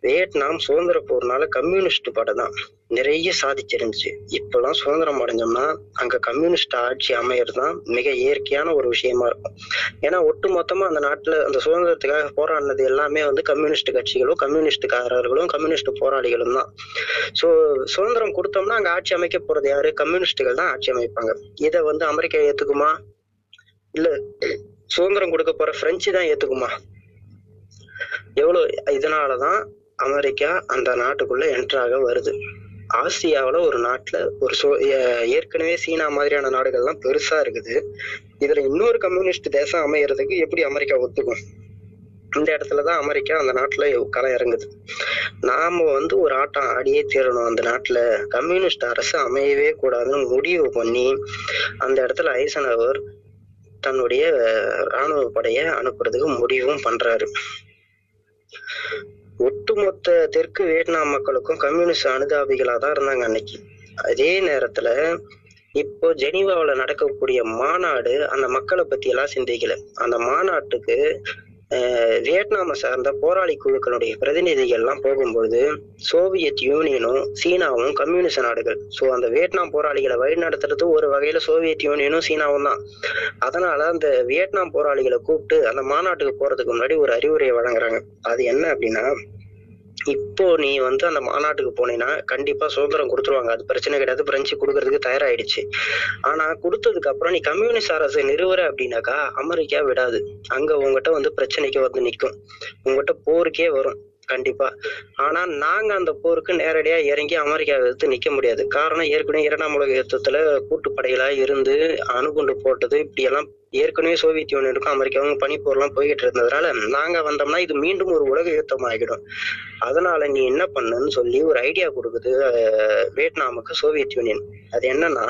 வியட்நாம் சுதந்திர போர்னால கம்யூனிஸ்ட் படம் தான் நிறைய சாதிச்சிருந்துச்சு. இப்பெல்லாம் சுதந்திரம் அடைஞ்சோம்னா அங்க கம்யூனிஸ்ட் ஆட்சி அமையறது தான் மிக இயற்கையான ஒரு விஷயமா இருக்கும். ஏன்னா ஒட்டு மொத்தமா அந்த நாட்டுல அந்த சுதந்திரத்துக்காக போராடினது எல்லாமே வந்து கம்யூனிஸ்ட் கட்சிகளும் கம்யூனிஸ்டுக்காரர்களும் கம்யூனிஸ்ட் போராளிகளும் தான் சோ சுதந்திரம் கொடுத்தோம்னா அங்க ஆட்சி அமைக்க போறது யாரு? கம்யூனிஸ்டுகள் தான் ஆட்சி அமைப்பாங்க. இதை வந்து அமெரிக்கா ஏத்துக்குமா? இல்ல சுதந்திரம் கொடுக்க போற பிரெஞ்சு தான் ஏத்துக்குமா? எவ்வளவு இதனாலதான் அமெரிக்கா அந்த நாட்டுக்குள்ள என்ட்ராக வருது. ஆசியாவில் ஒரு நாட்டில் ஒரு சோ ஏற்கனவே சீனா மாதிரியான நாடுகள்லாம் பெருசா இருக்குது. இதுல இன்னொரு கம்யூனிஸ்ட் தேசம் அமையறதுக்கு எப்படி அமெரிக்கா ஒத்துக்கும்? இந்த இடத்துல தான் அமெரிக்கா அந்த நாட்டுல களை இறங்குது. நாம வந்து ஒரு ஆட்டம் ஆடியே தீரணும். அந்த நாட்டுல கம்யூனிஸ்ட் அரசு அமையவே கூடாதுன்னு முடிவு பண்ணி அந்த இடத்துல ஐசனவர் தன்னுடைய இராணுவ படையை அனுப்புறதுக்கு முடிவும் பண்றாரு. ஒட்டுமொத்த தெற்கு வியட்நாம் மக்களுக்கும் கம்யூனிஸ்ட் அனுதாபிகளா தான் இருந்தாங்க அன்னைக்கு. அதே நேரத்துல இப்போ ஜெனீவாவில் நடக்கக்கூடிய மாநாடு அந்த மக்களை பத்தி எல்லாம் சிந்திக்கல. அந்த மாநாட்டுக்கு வியட்நாமை சார்ந்த போராளி குழுக்களுடைய பிரதிநிதிகள் எல்லாம் போகும்பொழுது சோவியத் யூனியனும் சீனாவும் கம்யூனிஸ்ட் நாடுகள். சோ அந்த வியட்நாம் போராளிகளை வழிநடத்துறது ஒரு வகையில சோவியத் யூனியனும் சீனாவும் தான். அதனால அந்த வியட்நாம் போராளிகளை கூப்பிட்டு அந்த மாநாட்டுக்கு போறதுக்கு முன்னாடி ஒரு அறிவுரையை வழங்குறாங்க. அது என்ன அப்படின்னா இப்போ நீ வந்து அந்த மாநாட்டுக்கு போனீங்கன்னா கண்டிப்பா சுதந்திரம் கொடுத்துருவாங்க. அது பிரச்சனை கிடையாது. பிரெஞ்சு கொடுக்கறதுக்கு தயாராயிடுச்சு. ஆனா கொடுத்ததுக்கு அப்புறம் நீ கம்யூனிஸ்ட் அரசு நிறுவற அப்படின்னாக்கா அமெரிக்கா விடாது. அங்க உங்ககிட்ட வந்து பிரச்சனைக்கு வந்து நிக்கும். உங்ககிட்ட போருக்கே வரும். கண்டிப்பா. ஆனா நாங்க அந்த போருக்கு நேரடியா இறங்கி அமெரிக்காவை எடுத்து நிக்க முடியாது. காரணம் ஏற்கனவே இரண்டாம் உலக யுத்தத்துல கூட்டுப்படைகளா இருந்து அணுகுண்டு போட்டது. இப்படி எல்லாம் ஏற்கனவே சோவியத் யூனியனுக்கும் அமெரிக்காவும் பனிப்போர்லாம் போய்கிட்டு இருந்ததுனால நாங்க வந்தோம்னா இது மீண்டும் ஒரு உலக யுத்தம் ஆகிடும். அதனால நீ என்ன பண்ணுன்னு சொல்லி ஒரு ஐடியா கொடுக்குது வியட்நாமுக்கு சோவியத் யூனியன். அது என்னன்னா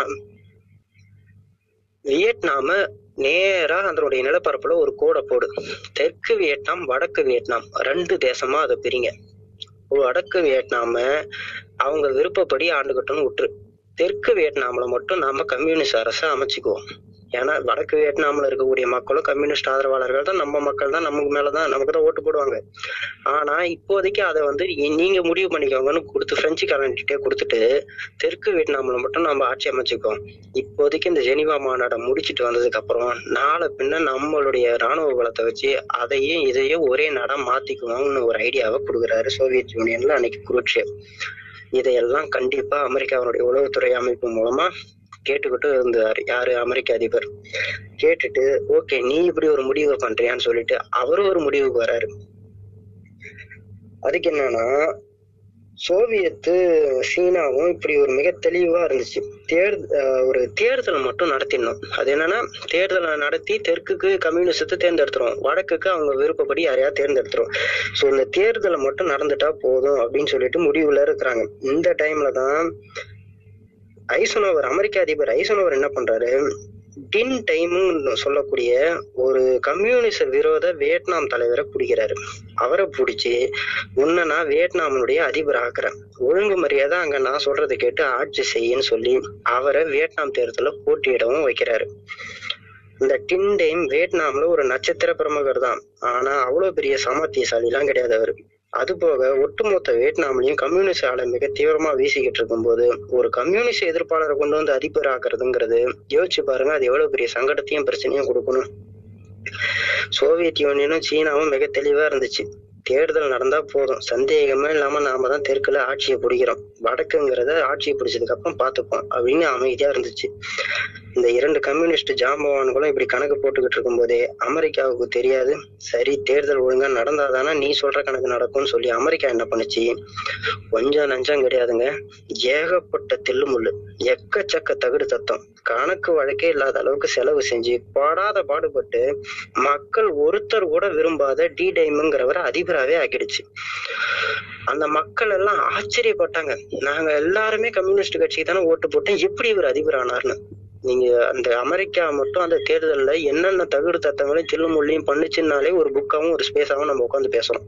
வியட்நாம நேரா அதனுடைய நிலப்பரப்புல ஒரு கோடை போடு. தெற்கு வியட்நாம் வடக்கு வியட்நாம் ரெண்டு தேசமா அதை பிரிங்க. வடக்கு வியட்நாம அவங்க விருப்பப்படி ஆண்டுகட்டும்னு விட்டுரு தெற்கு வியட்நாம்ல மட்டும் நாம கம்யூனிஸ்ட் அரசை அமைச்சுக்குவோம். ஏன்னா வடக்கு வியட்நாம்ல இருக்கக்கூடிய மக்களும் கம்யூனிஸ்ட் ஆதரவாளர்கள் தான் நம்ம மக்கள் தான் நமக்கு மேலதான் நமக்கு தான் ஓட்டு போடுவாங்க. ஆனா இப்போதைக்கு அதை வந்து நீங்க முடிவு பண்ணிக்கோங்கன்னு கொடுத்து பிரெஞ்சு காரன்கிட்டே கொடுத்துட்டு தெற்கு வியட்நாம்ல மட்டும் நம்ம ஆட்சி அமைச்சுக்கோம். இப்போதைக்கு இந்த ஜெனிவா மாநாடை முடிச்சிட்டு வந்ததுக்கு அப்புறம் நாளை பின்ன நம்மளுடைய ராணுவ பலத்தை வச்சு அதையும் இதையும் ஒரே நாடா மாத்திக்குவோம்னு ஒரு ஐடியாவை கொடுக்குறாரு சோவியத் யூனியன்ல அன்னைக்கு குருட்சேவ் இதையெல்லாம் கண்டிப்பா அமெரிக்காவினுடைய உளவுத்துறை அமைப்பு மூலமா கேட்டுக்கிட்டு இருந்தாரு. யாரு? அமெரிக்க அதிபர். கேட்டுட்டு ஓகே நீ இப்படி ஒரு முடிவு பண்றியான்னு சொல்லிட்டு அவரும் ஒரு முடிவுக்கு வராரு. அதுக்கு என்னன்னா சோவியத்து சீனாவும் இப்படி ஒரு மிக தெளிவா இருந்துச்சு. தேர் ஒரு தேர்தலை மட்டும் நடத்திடணும். அது என்னன்னா தேர்தலை நடத்தி தெற்குக்கு கம்யூனிஸ்டத்தை தேர்ந்தெடுத்துரும். வடக்குக்கு அவங்க விருப்பப்படி யாரையா தேர்ந்தெடுத்துரும். சோ இந்த தேர்தலை மட்டும் நடந்துட்டா போதும் அப்படின்னு சொல்லிட்டு முடிவுல இருக்கிறாங்க. இந்த டைம்ல தான் ஐசனோவர் அமெரிக்க அதிபர் ஐசனோவர் என்ன பண்றாரு? டின் டைமுன்னு சொல்லக்கூடிய ஒரு கம்யூனிச விரோத வியட்நாம் தலைவரை பிடிக்கிறாரு. அவரை பிடிச்சி உன்னை நான் வியட்நாமினுடைய அதிபர் ஆக்குறேன். ஒழுங்கு மரியாதை அங்க நான் சொல்றதை கேட்டு ஆட்சி செய்யுன்னு சொல்லி அவரை வியட்நாம் தேர்தலில் போட்டியிடவும் வைக்கிறாரு. இந்த டின் டைம் வியட்நாம்ல ஒரு நட்சத்திர பிரமுகர் தான் ஆனா அவ்வளவு பெரிய சாமர்த்தியசாலி எல்லாம் கிடையாது அவரு. அது போக ஒட்டுமொத்த வியட்நாம்லயும் கம்யூனிஸ்ட் ஆலை மிக தீவிரமா வீசிக்கிட்டு இருக்கும்போது ஒரு கம்யூனிஸ்ட் எதிர்ப்பாளரை கொண்டு வந்து அதிபர் ஆக்குறதுங்கிறது யோசிச்சு பாருங்க அது எவ்வளவு பெரிய சங்கடத்தையும் பிரச்சனையும் கொடுக்கணும். சோவியத் யூனியனும் சீனாவும் மிக தெளிவா இருந்துச்சு. தேர்தல் நடந்தா போதும். சந்தேகமே இல்லாம நாம தான் தெற்குல ஆட்சியை பிடிக்கிறோம். வடக்குங்கிறத ஆட்சியை பிடிச்சதுக்கு அப்புறம் பாத்துப்போம் அப்படின்னு அமைதியா இருந்துச்சு. இந்த இரண்டு கம்யூனிஸ்ட் ஜாம்பவான்களும் இப்படி கணக்கு போட்டுக்கிட்டு இருக்கும்போதே அமெரிக்காவுக்கு தெரியாது. சரி தேர்தல் ஒழுங்கா நடந்தாதானா நீ சொல்ற கணக்கு நடக்கும்னு சொல்லி அமெரிக்கா என்ன பண்ணுச்சு? கொஞ்சம் நஞ்சம் கிடையாதுங்க. ஏகப்பட்ட தில்லுமுள்ளு எக்கச்சக்க தகுடு தத்தம் கணக்கு வழக்கே இல்லாத அளவுக்கு செலவு செஞ்சு பாடாத பாடுபட்டு மக்கள் ஒருத்தர் கூட விரும்பாத டி டைமுங்கிறவரை அதிபராவே ஆக்கிடுச்சு. அந்த மக்கள் எல்லாம் ஆச்சரியப்பட்டாங்க. நாங்க எல்லாருமே கம்யூனிஸ்ட் கட்சிக்கு தானே ஓட்டு போட்டோம். எப்படி இவர் அதிபர் ஆனார்னு நீங்க அந்த அமெரிக்கா மட்டும் அந்த தேர்தல்ல என்னென்ன தகுடு தத்தங்களையும் தில்லுமுள்ளையும் பண்ணுச்சுன்னாலே ஒரு புக்காவும் ஒரு ஸ்பேஸாவும் நம்ம உட்காந்து பேசணும்.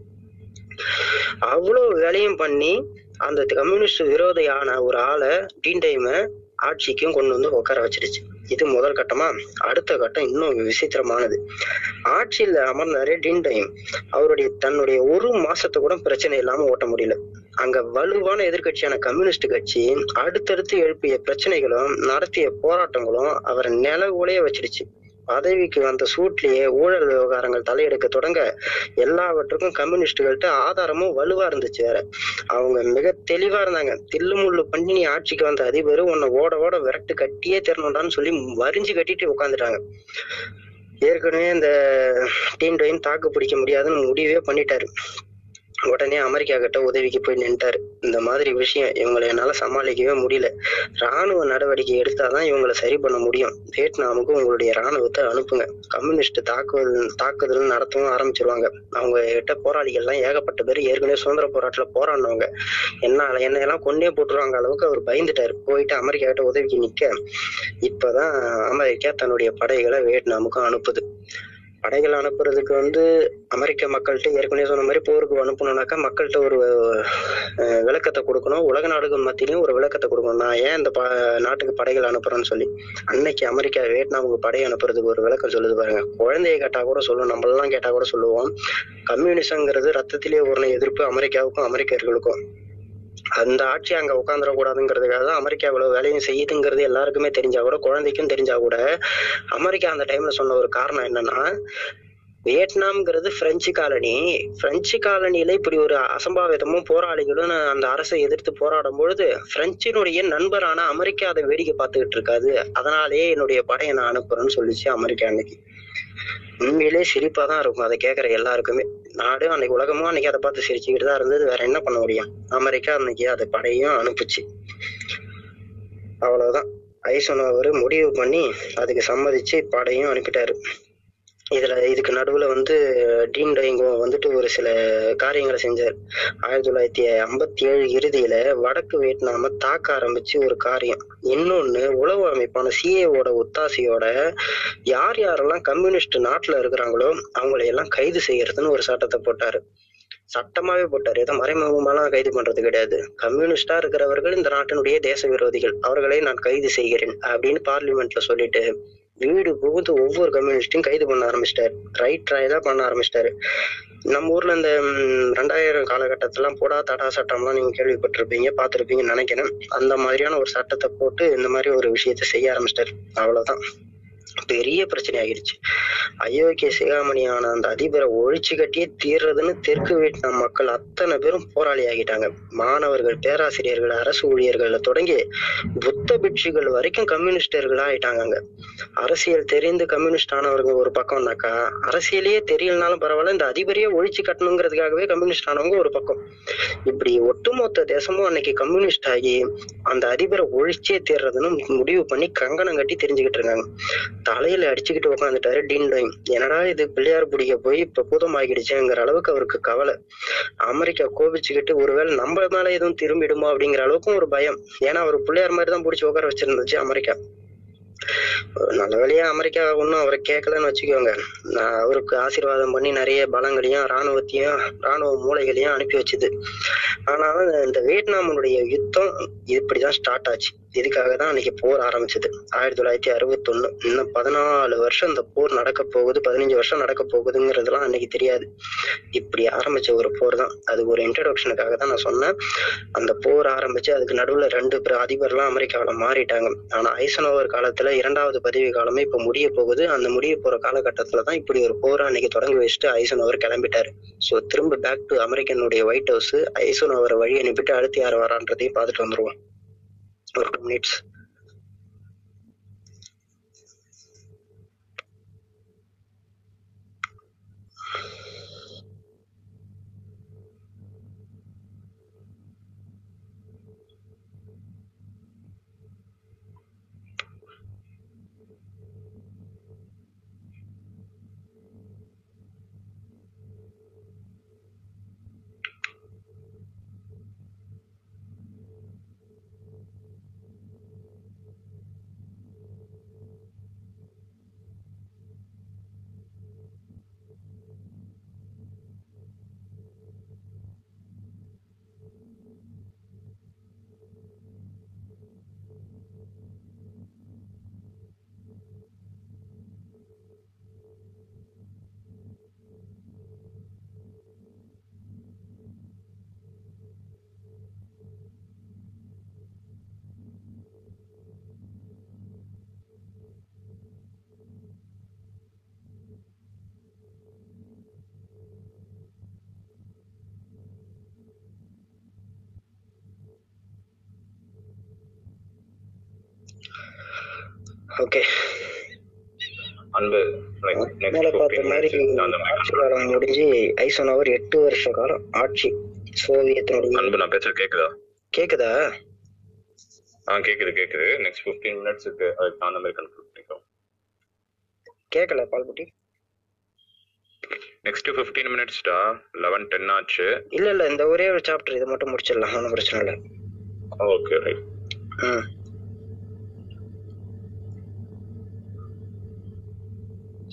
அவ்வளவு வேலையும் பண்ணி அந்த கம்யூனிஸ்ட் விரோதையான ஒரு ஆளை டீன் டைம ஆட்சிக்கும் கொண்டு வந்து உட்கார வச்சிருச்சு. இது முதல் கட்டமா? அடுத்த கட்டம் இன்னும் விசித்திரமானது. ஆட்சியில் அமர்ந்தாரு டின்டையும் அவருடைய தன்னுடைய ஒரு மாசத்தை கூட பிரச்சனை இல்லாம ஓட்ட முடியல. அங்க வலுவான எதிர்க்கட்சியான கம்யூனிஸ்ட் கட்சி அடுத்தடுத்து எழுப்பிய பிரச்சனைகளும் நடத்திய போராட்டங்களும் அவரை நிலவுலயே வச்சிருச்சு பதவிக்கு வந்த சூட்லயே ஊழல் விவகாரங்கள் தலையெடுக்க தொடங்க எல்லாவற்றுக்கும் கம்யூனிஸ்டுகள்கிட்ட ஆதாரமும் வலுவா இருந்துச்சு வேற. அவங்க மிக தெளிவா இருந்தாங்க. தில்லு முள்ளு பண்ணி நீ ஆட்சிக்கு வந்த அதிபர் உன்னை ஓட ஓட விரட்டு கட்டியே தரணும்டான்னு சொல்லி வரிஞ்சு கட்டிட்டு உட்காந்துட்டாங்க ஏற்கனவே இந்த டீன் டைம் தாக்கு பிடிக்க முடியாதுன்னு முடிவே பண்ணிட்டாரு. உடனே அமெரிக்கா கிட்ட உதவிக்கு போய் நின்ட்டாரு. இந்த மாதிரி விஷயம் இவங்களை என்னால சமாளிக்கவே முடியல. ராணுவ நடவடிக்கை எடுத்தாதான் இவங்களை சரி பண்ண முடியும். வியட்நாமுக்கு உங்களுடைய ராணுவத்தை அனுப்புங்க. கம்யூனிஸ்ட் தாக்குதல் தாக்குதல் நடத்தவும் ஆரம்பிச்சிருவாங்க. அவங்க கிட்ட போராளிகள் எல்லாம் ஏகப்பட்ட பேர் ஏற்கனவே சுதந்திர போராட்டத்துல போராடினவங்க. என்ன என்னையெல்லாம் கொண்டே போட்டுருவாங்க அளவுக்கு அவர் பயந்துட்டாரு. போயிட்டு அமெரிக்கா கிட்ட உதவிக்கு நிக்க. இப்பதான் அமெரிக்கா தன்னுடைய படைகளை வியட்நாமுக்கும் அனுப்புது. படைகள் அனுப்புறதுக்கு வந்து அமெரிக்க மக்கள்கிட்ட ஏற்கனவே சொன்ன மாதிரி போருக்கு அனுப்பணும்னாக்கா மக்கள்கிட்ட ஒரு அஹ், விளக்கத்தை கொடுக்கணும். உலக நாடுகள் மத்தியிலையும் ஒரு விளக்கத்தை கொடுக்கணும். நான் ஏன் இந்த ப- நாட்டுக்கு படைகள் அனுப்புறேன்னு சொல்லி. அன்னைக்கு அமெரிக்கா வியட்நாமுக்கு படை அனுப்புறதுக்கு ஒரு விளக்கம் சொல்லுது பாருங்க. குழந்தைய கேட்டா கூட சொல்லுவோம். நம்மளெல்லாம் கேட்டா கூட சொல்லுவோம். கம்யூனிசம்ங்கிறது ரத்தத்திலே ஊர்ன எதிர்ப்பு அமெரிக்காவுக்கும் அமெரிக்கர்களுக்கும். அந்த ஆட்சி அங்க உட்காந்துட கூடாதுங்கிறதுக்காக தான் அமெரிக்கா இவ்வளவு வேலையும் செய்யுதுங்கிறது எல்லாருக்குமே தெரிஞ்சா கூட குழந்தைக்கும் தெரிஞ்சா கூட அமெரிக்கா அந்த டைம்ல சொன்ன ஒரு காரணம் என்னன்னா வியட்நாம்ங்கிறது பிரெஞ்சு காலனி. பிரெஞ்சு காலனியில இப்படி ஒரு அசம்பாவிதமும் போராளிகளும் அந்த அரசை எதிர்த்து போராடும் பொழுது பிரெஞ்சினுடைய நண்பரான அமெரிக்கா அதை வேடிக்கை பார்த்துக்கிட்டு இருக்காது. அதனாலேயே என்னுடைய படையை நான் அனுப்புறேன்னு சொல்லிச்சு அமெரிக்கா அன்னைக்கு. உண்மையிலே சிரிப்பா தான் இருக்கும். அதை கேட்கற எல்லாருக்குமே. நாடும் அன்னைக்கு உலகமும் அன்னைக்கு அதை பார்த்து சிரிச்சுக்கிட்டு தான் இருந்தது. வேற என்ன பண்ண முடியும்? அமெரிக்கா அன்னைக்கு அதை படையும் அனுப்புச்சு. அவ்வளவுதான். ஐசனோவர் முடிவு பண்ணி அதுக்கு சம்மதிச்சு படையும் அனுப்பிட்டாரு. இதுல இதுக்கு நடுவுல வந்து டீன் டைங்கோ வந்துட்டு ஒரு சில காரியங்களை செஞ்சார். ஆயிரத்தி தொள்ளாயிரத்தி ஐம்பத்தி ஏழு இறுதியில வடக்கு வியட்நாம தாக்க ஆரம்பிச்சு ஒரு காரியம். இன்னொன்னு உளவு அமைப்பான சிஏவோட ஒத்தாசையோட யார் யாரெல்லாம் கம்யூனிஸ்ட் நாட்டுல இருக்கிறாங்களோ அவங்களை எல்லாம் கைது செய்யறதுன்னு ஒரு சட்டத்தை போட்டாரு. சட்டமாவே போட்டார். ஏதோ மறைமுகமாலாம் கைது பண்றது கிடையாது. கம்யூனிஸ்டா இருக்கிறவர்கள் இந்த நாட்டினுடைய தேச விரோதிகள். அவர்களை நான் கைது செய்கிறேன் அப்படின்னு பார்லிமெண்ட்ல சொல்லிட்டு வீடு புகுந்து ஒவ்வொரு கம்யூனிஸ்டையும் கைது பண்ண ஆரம்பிச்சிட்டாரு. ரைட் ட்ரையலா பண்ண ஆரம்பிச்சிட்டாரு. நம்ம ஊர்ல இந்த ரெண்டாயிரம் காலகட்டத்திலாம் போடா தடா சட்டம்லாம் நீங்க கேள்விப்பட்டிருப்பீங்க பார்த்திருப்பீங்கன்னு நினைக்கிறேன். அந்த மாதிரியான ஒரு சட்டத்தை போட்டு இந்த மாதிரி ஒரு விஷயத்த செய்ய ஆரம்பிச்சிட்டாரு. அவ்வளவுதான். பெரிய பிரச்சனை ஆகிடுச்சு அயோக்கிய சிகாமணியான அந்த அதிபரை ஒழிச்சு கட்டியே தீர்றதுன்னு தெற்கு வியட்நாம் மக்கள் அத்தனை பேரும் போராளி ஆகிட்டாங்க. மாணவர்கள் பேராசிரியர்கள் அரசு ஊழியர்கள்ல தொடங்கி புத்த பிட்சுகள் வரைக்கும் கம்யூனிஸ்டர்களா ஆயிட்டாங்க அங்க. அரசியல் தெரிந்து கம்யூனிஸ்ட் ஆனவங்க ஒரு பக்கம்னாக்கா அரசியலே தெரியலனாலும் பரவாயில்ல இந்த அதிபரையே ஒழிச்சு கட்டணுங்கிறதுக்காகவே கம்யூனிஸ்ட் ஆனவங்க ஒரு பக்கம். இப்படி ஒட்டுமொத்த தேசமும் அன்னைக்கு கம்யூனிஸ்ட் ஆகி அந்த அதிபரை ஒழிச்சே தீர்றதுன்னு முடிவு பண்ணி கங்கணம் கட்டி தெரிஞ்சுக்கிட்டு இருக்காங்க. தலையில அடிச்சுக்கிட்டு உட்காந்துட்டாரு டீன் டைம் என்னடா இது பிள்ளையார் பிடிக்க போய் இப்ப பூதமாகிடுச்சுங்கிற அளவுக்கு அவருக்கு கவலை. அமெரிக்கா கோபிச்சுக்கிட்டு ஒருவேளை நம்ம மேல எதுவும் திரும்பிடுமோ அப்படிங்கிற அளவுக்கும் ஒரு பயம். ஏன்னா அவர் பிள்ளையார் மாதிரி தான் பிடிச்சி உட்கார வச்சிருந்துச்சு அமெரிக்கா. நல்ல வழியா அமெரிக்கா ஒன்றும் அவரை கேட்கலன்னு வச்சுக்கோங்க. நான் அவருக்கு ஆசீர்வாதம் பண்ணி நிறைய பலங்களையும் ராணுவத்தையும் ராணுவ மூளைகளையும் அனுப்பி வச்சுது. ஆனாலும் இந்த வியட்நாமனுடைய யுத்தம் இப்படிதான் ஸ்டார்ட் ஆச்சு. இதுக்காக தான் அன்னைக்கு போர் ஆரம்பிச்சது. ஆயிரத்தி தொள்ளாயிரத்தி அறுபத்தொன்னு இன்னும் பதினாலு வருஷம் இந்த போர் நடக்க போகுது. பதினஞ்சு வருஷம் நடக்க போகுதுங்கிறதுலாம் அன்னைக்கு தெரியாது. இப்படி ஆரம்பிச்ச ஒரு போர் தான். அது ஒரு இன்ட்ரடக்ஷனுக்காக தான் நான் சொன்னேன். அந்த போர் ஆரம்பிச்சு அதுக்கு நடுவுல ரெண்டு பேர் அதிபர்லாம் அமெரிக்காவில மாறிட்டாங்க. ஆனா ஐசனோவர் காலத்துல இரண்டாவது பதவி காலமே இப்ப முடிய போகுது. அந்த முடிய போற காலகட்டத்துல தான் இப்படி ஒரு போர் அன்னைக்கு தொடங்கி வச்சுட்டு ஐசனோவர் கிளம்பிட்டாரு. ஸோ திரும்ப பேக் டு அமெரிக்கனுடைய ஒயிட் ஹவுஸ் ஐசனோவரை வழி அனுப்பிட்டு அடுத்து யார் வரான்றதையும் பார்த்துட்டு வந்துருவோம். ஒரு டூ ஓகே. அன்பு மேல next பார்த்த 15 மாதிரி minutes அந்த மாதிரி ஆட்சி காலம் முடிஞ்சு ஐசனவர் எட்டு வருஷ காலம் ஆட்சி சோவியத்தினுடைய அன்பு நான் பேசுறது கேக்குதா? கேக்குதா? ஆ கேக்குது கேக்குது. நெக்ஸ்ட் 15 மினிட்ஸ்க்கு அதுக்கு தகுந்த மாதிரி கன்க்ளூட் பண்ணிக்கலாம் கேட்கல பால்குட்டி. நெக்ஸ்ட் 15 மினிட்ஸ்டா 11 10 ஆச்சு. இல்ல இல்ல இந்த ஒரே ஒரு சாப்டர் இதை மட்டும் முடிச்சிடலாம். ஒன்றும் பிரச்சனை இல்லை. ஓகே ரைட் ம்.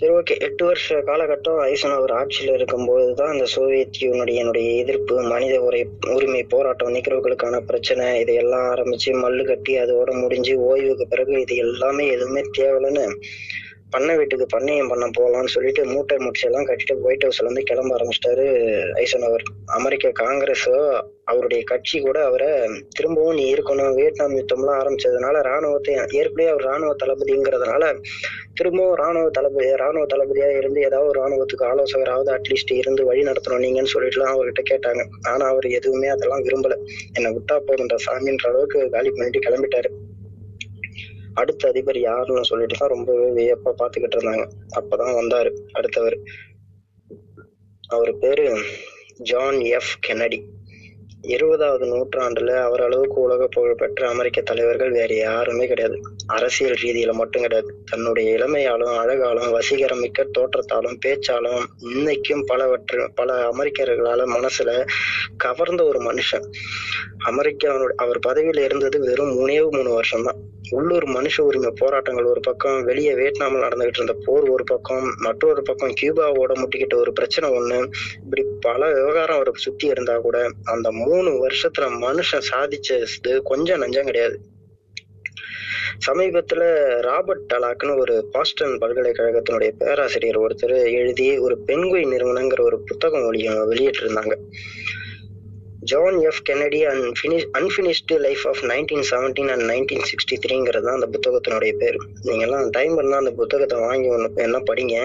சரி ஓகே எட்டு வருஷ காலகட்டம் ஐசனவர் ஆட்சியில் இருக்கும்போது தான் அந்த சோவியத் யூனியனுடைய எதிர்ப்பு மனித உரை உரிமை போராட்டம் நிக்கிறவர்களுக்கான பிரச்சனை இதையெல்லாம் ஆரம்பிச்சு மல்லு கட்டி அதோட முடிஞ்சு ஓய்வுக்கு பிறகு இது எல்லாமே எதுவுமே தேவையில்லைன்னு பண்ணை வீட்டுக்கு பண்ணையம் பண்ண போகலாம்னு சொல்லிட்டு மூட்டை முடிச்செல்லாம் கட்டிட்டு ஒயிட் ஹவுஸ்ல இருந்து கிளம்ப ஆரம்பிச்சிட்டாரு ஐசனவர் அமெரிக்க காங்கிரஸோ அவருடைய கட்சி கூட அவரை திரும்பவும் நீ இருக்கணும். வியட்நாம் யுத்தம்லாம் ஆரம்பிச்சதுனால ராணுவத்தை ஏற்கனவே அவர் ராணுவ தளபதிங்கிறதுனால திரும்பவும் ராணுவ தளபதி ராணுவ தளபதியா இருந்து ஏதாவது ஒரு ராணுவத்துக்கு ஆலோசகராவது அட்லீஸ்ட் இருந்து வழி நடத்தணும் நீங்கன்னு சொல்லிட்டுலாம் அவர்கிட்ட கேட்டாங்க. ஆனா அவர் எதுவுமே அதெல்லாம் விரும்பல. என்னை விட்டா போதுன்ற சாமின்ற அளவுக்கு காலி பண்ணிட்டு கிளம்பிட்டாரு. அடுத்த அதிபர் யாருன்னு சொல்லிட்டு தான் ரொம்பவே வியப்பா பாத்துக்கிட்டு இருந்தாங்க. அப்பதான் வந்தாரு அடுத்தவர். அவர் பேரு ஜான் எஃப் கென்னடி. இருபதாவது நூற்றாண்டுல அவர் அளவுக்கு உலக புகழ் பெற்ற அமெரிக்க தலைவர்கள் வேற யாருமே கிடையாது. அரசியல் ரீதியில மட்டும் கிடையாது. தன்னுடைய இளமையாலும் அழகாலும் வசீகரமிக்க தோற்றத்தாலும் பேச்சாலும் இன்னைக்கும் பலவற்று பல அமெரிக்கர்களால மனசுல கவர்ந்த ஒரு மனுஷன். அமெரிக்காவோட அவர் பதவியில இருந்தது வெறும் மூணே மூணு வருஷம் தான் உள்ளூர் மனுஷ உரிமை போராட்டங்கள் ஒரு பக்கம் வெளியே வியட்நாமில் நடந்துகிட்டு இருந்த போர் ஒரு பக்கம் மற்றொரு பக்கம் கியூபாவோட முட்டிக்கிட்ட ஒரு பிரச்சனை ஒண்ணு. இப்படி பல விவகாரம் அவர் சுத்தி இருந்தா கூட அந்த மூ மூணு வருஷத்துல மனுஷன் சாதிச்சது கொஞ்சம் நஞ்சம் கிடையாது. சமீபத்துல ராபர்ட் டலாக்னு ஒரு பாஸ்டன் பல்கலைக்கழகத்தினுடைய பேராசிரியர் ஒருத்தர் எழுதி ஒரு பெண்குய் நிறுவனங்கிற ஒரு புத்தகம் வெளிய வெளியிட்டு இருந்தாங்க John F Kennedy and finish unfinished life of nineteen seventeen and nineteen sixty த்ரீங்கிறது தான் அந்த புத்தகத்தினுடைய பேர். நீங்கள்லாம் டைம் இருந்தால் அந்த புத்தகத்தை வாங்கி ஒன்று என்ன படிங்க.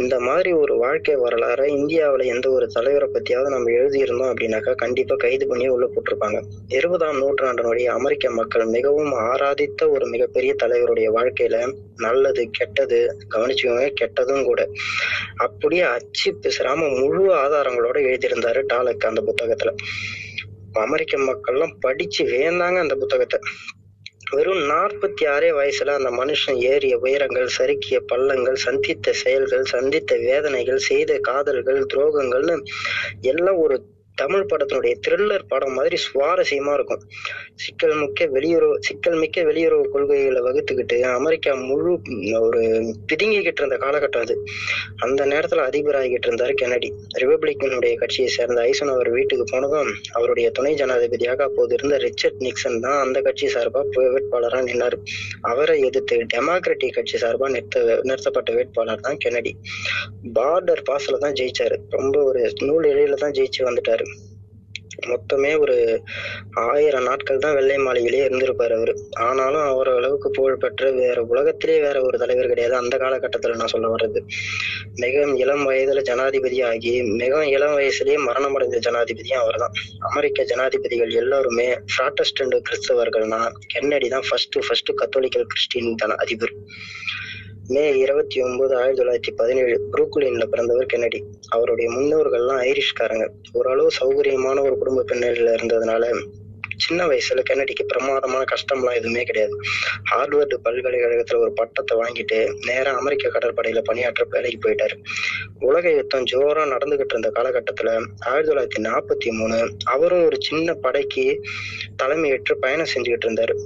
இந்த மாதிரி ஒரு வாழ்க்கை வரலாறை இந்தியாவில் எந்த ஒரு தலைவரை பற்றியாவது நம்ம எழுதியிருந்தோம் அப்படின்னாக்கா கண்டிப்பாக கைது பண்ணி உள்ள போட்டிருப்பாங்க. இருபதாம் நூற்றாண்டினுடைய அமெரிக்க மக்கள் மிகவும் ஆராதித்த ஒரு மிகப்பெரிய தலைவருடைய வாழ்க்கையில நல்லது கெட்டது கவனிச்சுக்கோங்க கெட்டதும் கூட. அப்படியே அச்சு பேசுறாம முழு ஆதாரங்களோட எழுதியிருந்தாரு டாலக் அந்த புத்தகத்துல. அமெரிக்க மக்கள்லாம் படிச்சு வேந்தாங்க அந்த புத்தகத்தை. வெறும் நாற்பத்தி ஆறே வயசுல அந்த மனுஷன் ஏறிய உயரங்கள் சறுக்கிய பள்ளங்கள் சந்தித்த செயல்கள் சந்தித்த வேதனைகள் செய்த காதல்கள் துரோகங்கள்னு எல்லாம் ஒரு தமிழ் படத்தினுடைய த்ரில்லர் படம் மாதிரி சுவாரஸ்யமா இருக்கும். சிக்கல் மிக்க வெளியுறவு சிக்கல் மிக்க வெளியுறவு கொள்கைகளை வகுத்துக்கிட்டு அமெரிக்கா முழு ஒரு பிதுங்கிக்கிட்டு இருந்த காலகட்டம் அது. அந்த நேரத்துல அதிபராகிட்டு இருந்தார் கெனடி ரிபப்ளிக்கனுடைய கட்சியை சேர்ந்த ஐசன் அவர் வீட்டுக்கு போனதும் அவருடைய துணை ஜனாதிபதியாக அப்போது இருந்த ரிச்சர்ட் நிக்சன் தான் அந்த கட்சி சார்பா வேட்பாளராக நின்னார். அவரை எதிர்த்து டெமோக்ராட்டிக் கட்சி சார்பா நிறுத்த நிறுத்தப்பட்ட வேட்பாளர் தான் கெனடி பார்டர் பாஸ்ல தான் ஜெயிச்சாரு. ரொம்ப ஒரு நூல் இடையில தான் ஜெயிச்சு வந்துட்டாரு. மொத்தமே ஒரு ஆயிரம் நாட்கள் தான் வெள்ளை மாளிகையிலே இருந்திருப்பாரு அவரு. ஆனாலும் அவர் அளவுக்கு புகழ்பெற்ற வேற உலகத்திலே வேற ஒரு தலைவர் கிடையாது. அந்த காலகட்டத்துல நான் சொல்ல வர்றது. மிக இளம் வயதுல ஜனாதிபதி ஆகி மிக இளம் வயசுலயே மரணம் அடைந்த ஜனாதிபதியும் அவர்தான். அமெரிக்க ஜனாதிபதிகள் எல்லாருமே ப்ராட்டஸ்டன்ட் கிறிஸ்தவர்கள்னா கென்னடி தான் ஃபர்ஸ்ட் ஃபர்ஸ்ட் கத்தோலிக்கல் கிறிஸ்டின் தன அதிபர் மே இருபத்தி ஒன்பது ஆயிரத்தி தொள்ளாயிரத்தி பதினேழு புரூக்லின்ல பிறந்தவர் கென்னடி. அவருடைய முன்னோர்கள்லாம் ஐரிஷ்காரங்க. ஓரளவு சௌகரியமான ஒரு குடும்ப பின்னணியில இருந்ததுனால சின்ன வயசுல கென்னடிக்கு பிரமாதமான கஷ்டம்லாம் எதுவுமே கிடையாது. ஹார்வர்டு பல்கலைக்கழகத்துல ஒரு பட்டத்தை வாங்கிட்டு நேரா அமெரிக்க கடற்படையில பணியாற்ற வேலைக்கு போயிட்டாரு. உலக யுத்தம் ஜோரா நடந்துகிட்டு இருந்த காலகட்டத்துல ஆயிரத்தி தொள்ளாயிரத்தி நாற்பத்தி மூணு அவரும் ஒரு சின்ன படைக்கு தலைமையேற்று பயணம் செஞ்சுக்கிட்டு இருந்தாரு.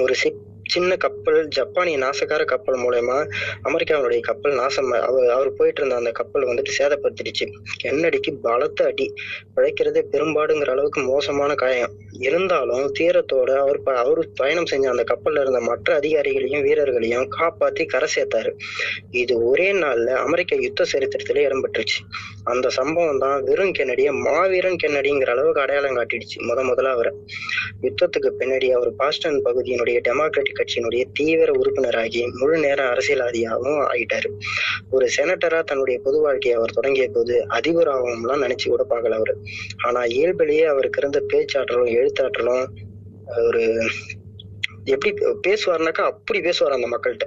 ஒரு சிப் சின்ன கப்பல் ஜப்பானிய நாசக்கார கப்பல் மூலயமா அமெரிக்காவுடைய கப்பல் நாசம் அவர் அவர் போயிட்டு இருந்த அந்த கப்பல் வந்துட்டு சேதப்படுத்திடுச்சு. கென்னடிக்கு பலத்த அடி. பிழைக்கிறதே பெரும்பாடுங்கிற அளவுக்கு மோசமான காயம். இருந்தாலும் தீரத்தோட அவர் ப- அவர் பயணம் செஞ்ச அந்த கப்பல்ல இருந்த மற்ற அதிகாரிகளையும் வீரர்களையும் காப்பாத்தி கரை சேர்த்தாரு. இது ஒரே நாள்ல அமெரிக்க யுத்த சரித்திரத்திலே இடம்பெற்றுச்சு அந்த சம்பவம் தான் வெறும் கென்னடிய மாவீரன் கென்னடிங்கிற அளவுக்கு அடையாளம் காட்டிடுச்சு. முத முதல்ல அவரை. யுத்தத்துக்கு பின்னாடி அவர் பாஸ்டன் பகுதியினுடைய டெமோக்ராட்டிக் கட்சியினுடைய தீவிர உறுப்பினராகி முழு நேர அரசியல்வாதியாகவும் ஆகிட்டாரு. ஒரு செனட்டரா தன்னுடைய பொது வாழ்க்கையை அவர் தொடங்கிய போது அதிபர் ஆகணும்லாம் நினைச்சு கூட பார்க்கல அவரு. ஆனா இயல்பிலேயே அவருக்கு இருந்த பேச்சாற்றலும் எழுத்தாற்றலும் ஒரு எப்படி பேசுவாருனாக்கா அப்படி பேசுவார் அந்த மக்கள்கிட்ட.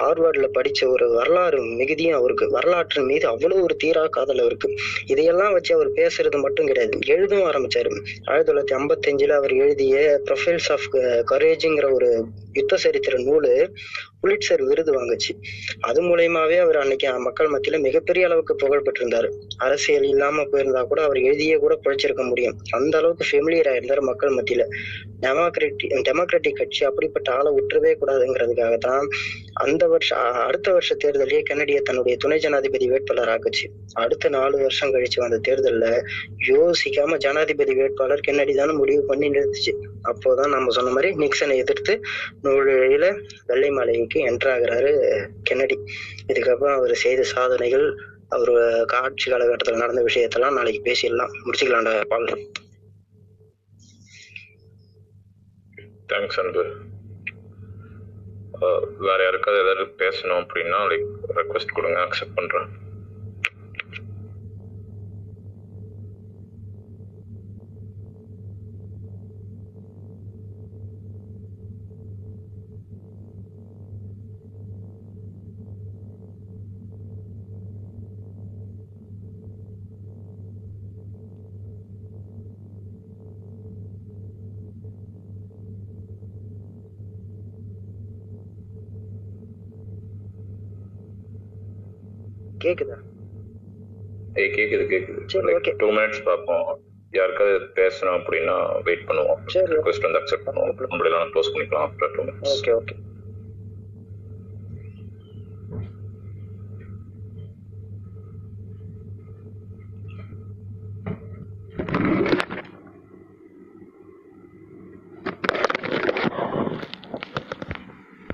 ஹார்வர்ட்ல படிச்ச ஒரு வரலாறு மிகுதியும் அவருக்கு. வரலாற்றின் மீது அவ்வளவு ஒரு தீரா காதல் அவருக்கு. இதையெல்லாம் வச்சு அவர் பேசுறது மட்டும் கிடையாது. எழுதவும் ஆரம்பிச்சாரு. ஆயிரத்தி தொள்ளாயிரத்தி ஐம்பத்தஞ்சுல அவர் எழுதிய ப்ரொஃபைல்ஸ் ஆஃப் கரேஜுங்கிற ஒரு யுத்த சரித்திர நூலு புலிட்சர் விருது வாங்குச்சு. அது மூலயமாவே அவர் அன்னைக்கு மக்கள் மத்தியில மிகப்பெரிய அளவுக்கு புகழ் பெற்றிருந்தாரு. அரசியல் இல்லாம போயிருந்தா கூட அவர் எழுதியே கூட பிழைச்சிருக்க முடியும். அந்த அளவுக்கு ஃபெமிலியர் ஆயிருந்தாரு மக்கள் மத்தியில. டெமோக்ராட்டிக் டெமோக்ராட்டிக் கட்சி அப்படிப்பட்ட ஆளை விட்டுறவே கூடாதுங்கிறதுக்காக தான் அந்த வருஷம் அடுத்த வருஷ தேர்தலையே கென்னடியை தன்னுடைய துணை ஜனாதிபதி வேட்பாளர் ஆக்குச்சு. அடுத்த நாலு வருஷம் கழிச்சு வந்த தேர்தல்ல யோசிக்காம ஜனாதிபதி வேட்பாளர் கென்னடி தானே முடிவு பண்ணி நிறுத்துச்சு. அப்போதான் நம்ம சொன்ன மாதிரி நிக்சனை எதிர்த்து நூலில வெள்ளை மாலை என்டர் ஆகுறாரு கென்னடி. இதுக்கப்புறம் அவர் செய்த சாதனைகள் அவர் காட்சி காலகட்டத்தில் நடந்த விஷயத்தெல்லாம் நாளைக்கு பேசிடலாம். முடிச்சுக்கலாம்டா பால். தேங்க்ஸ் அன்பு. வேற யாருக்காவது ஏதாவது பேசணும் அப்படின்னா லைக் ரெக்வஸ்ட் கொடுங்க அக்செப்ட் பண்றேன். கேக்குதா? ஏய் கேக்குது கேக்குது. டூ மினிட்ஸ் பார்ப்போம். யாருக்காவது பேசணும் அப்படின்னா வெயிட் பண்ணுவோம். சரி. ரெக்வெஸ்ட் வந்து அக்செப்ட் பண்ணுவோம். நம்மளெல்லாம் க்ளோஸ் பண்ணிக்கலாம் after two minutes okay okay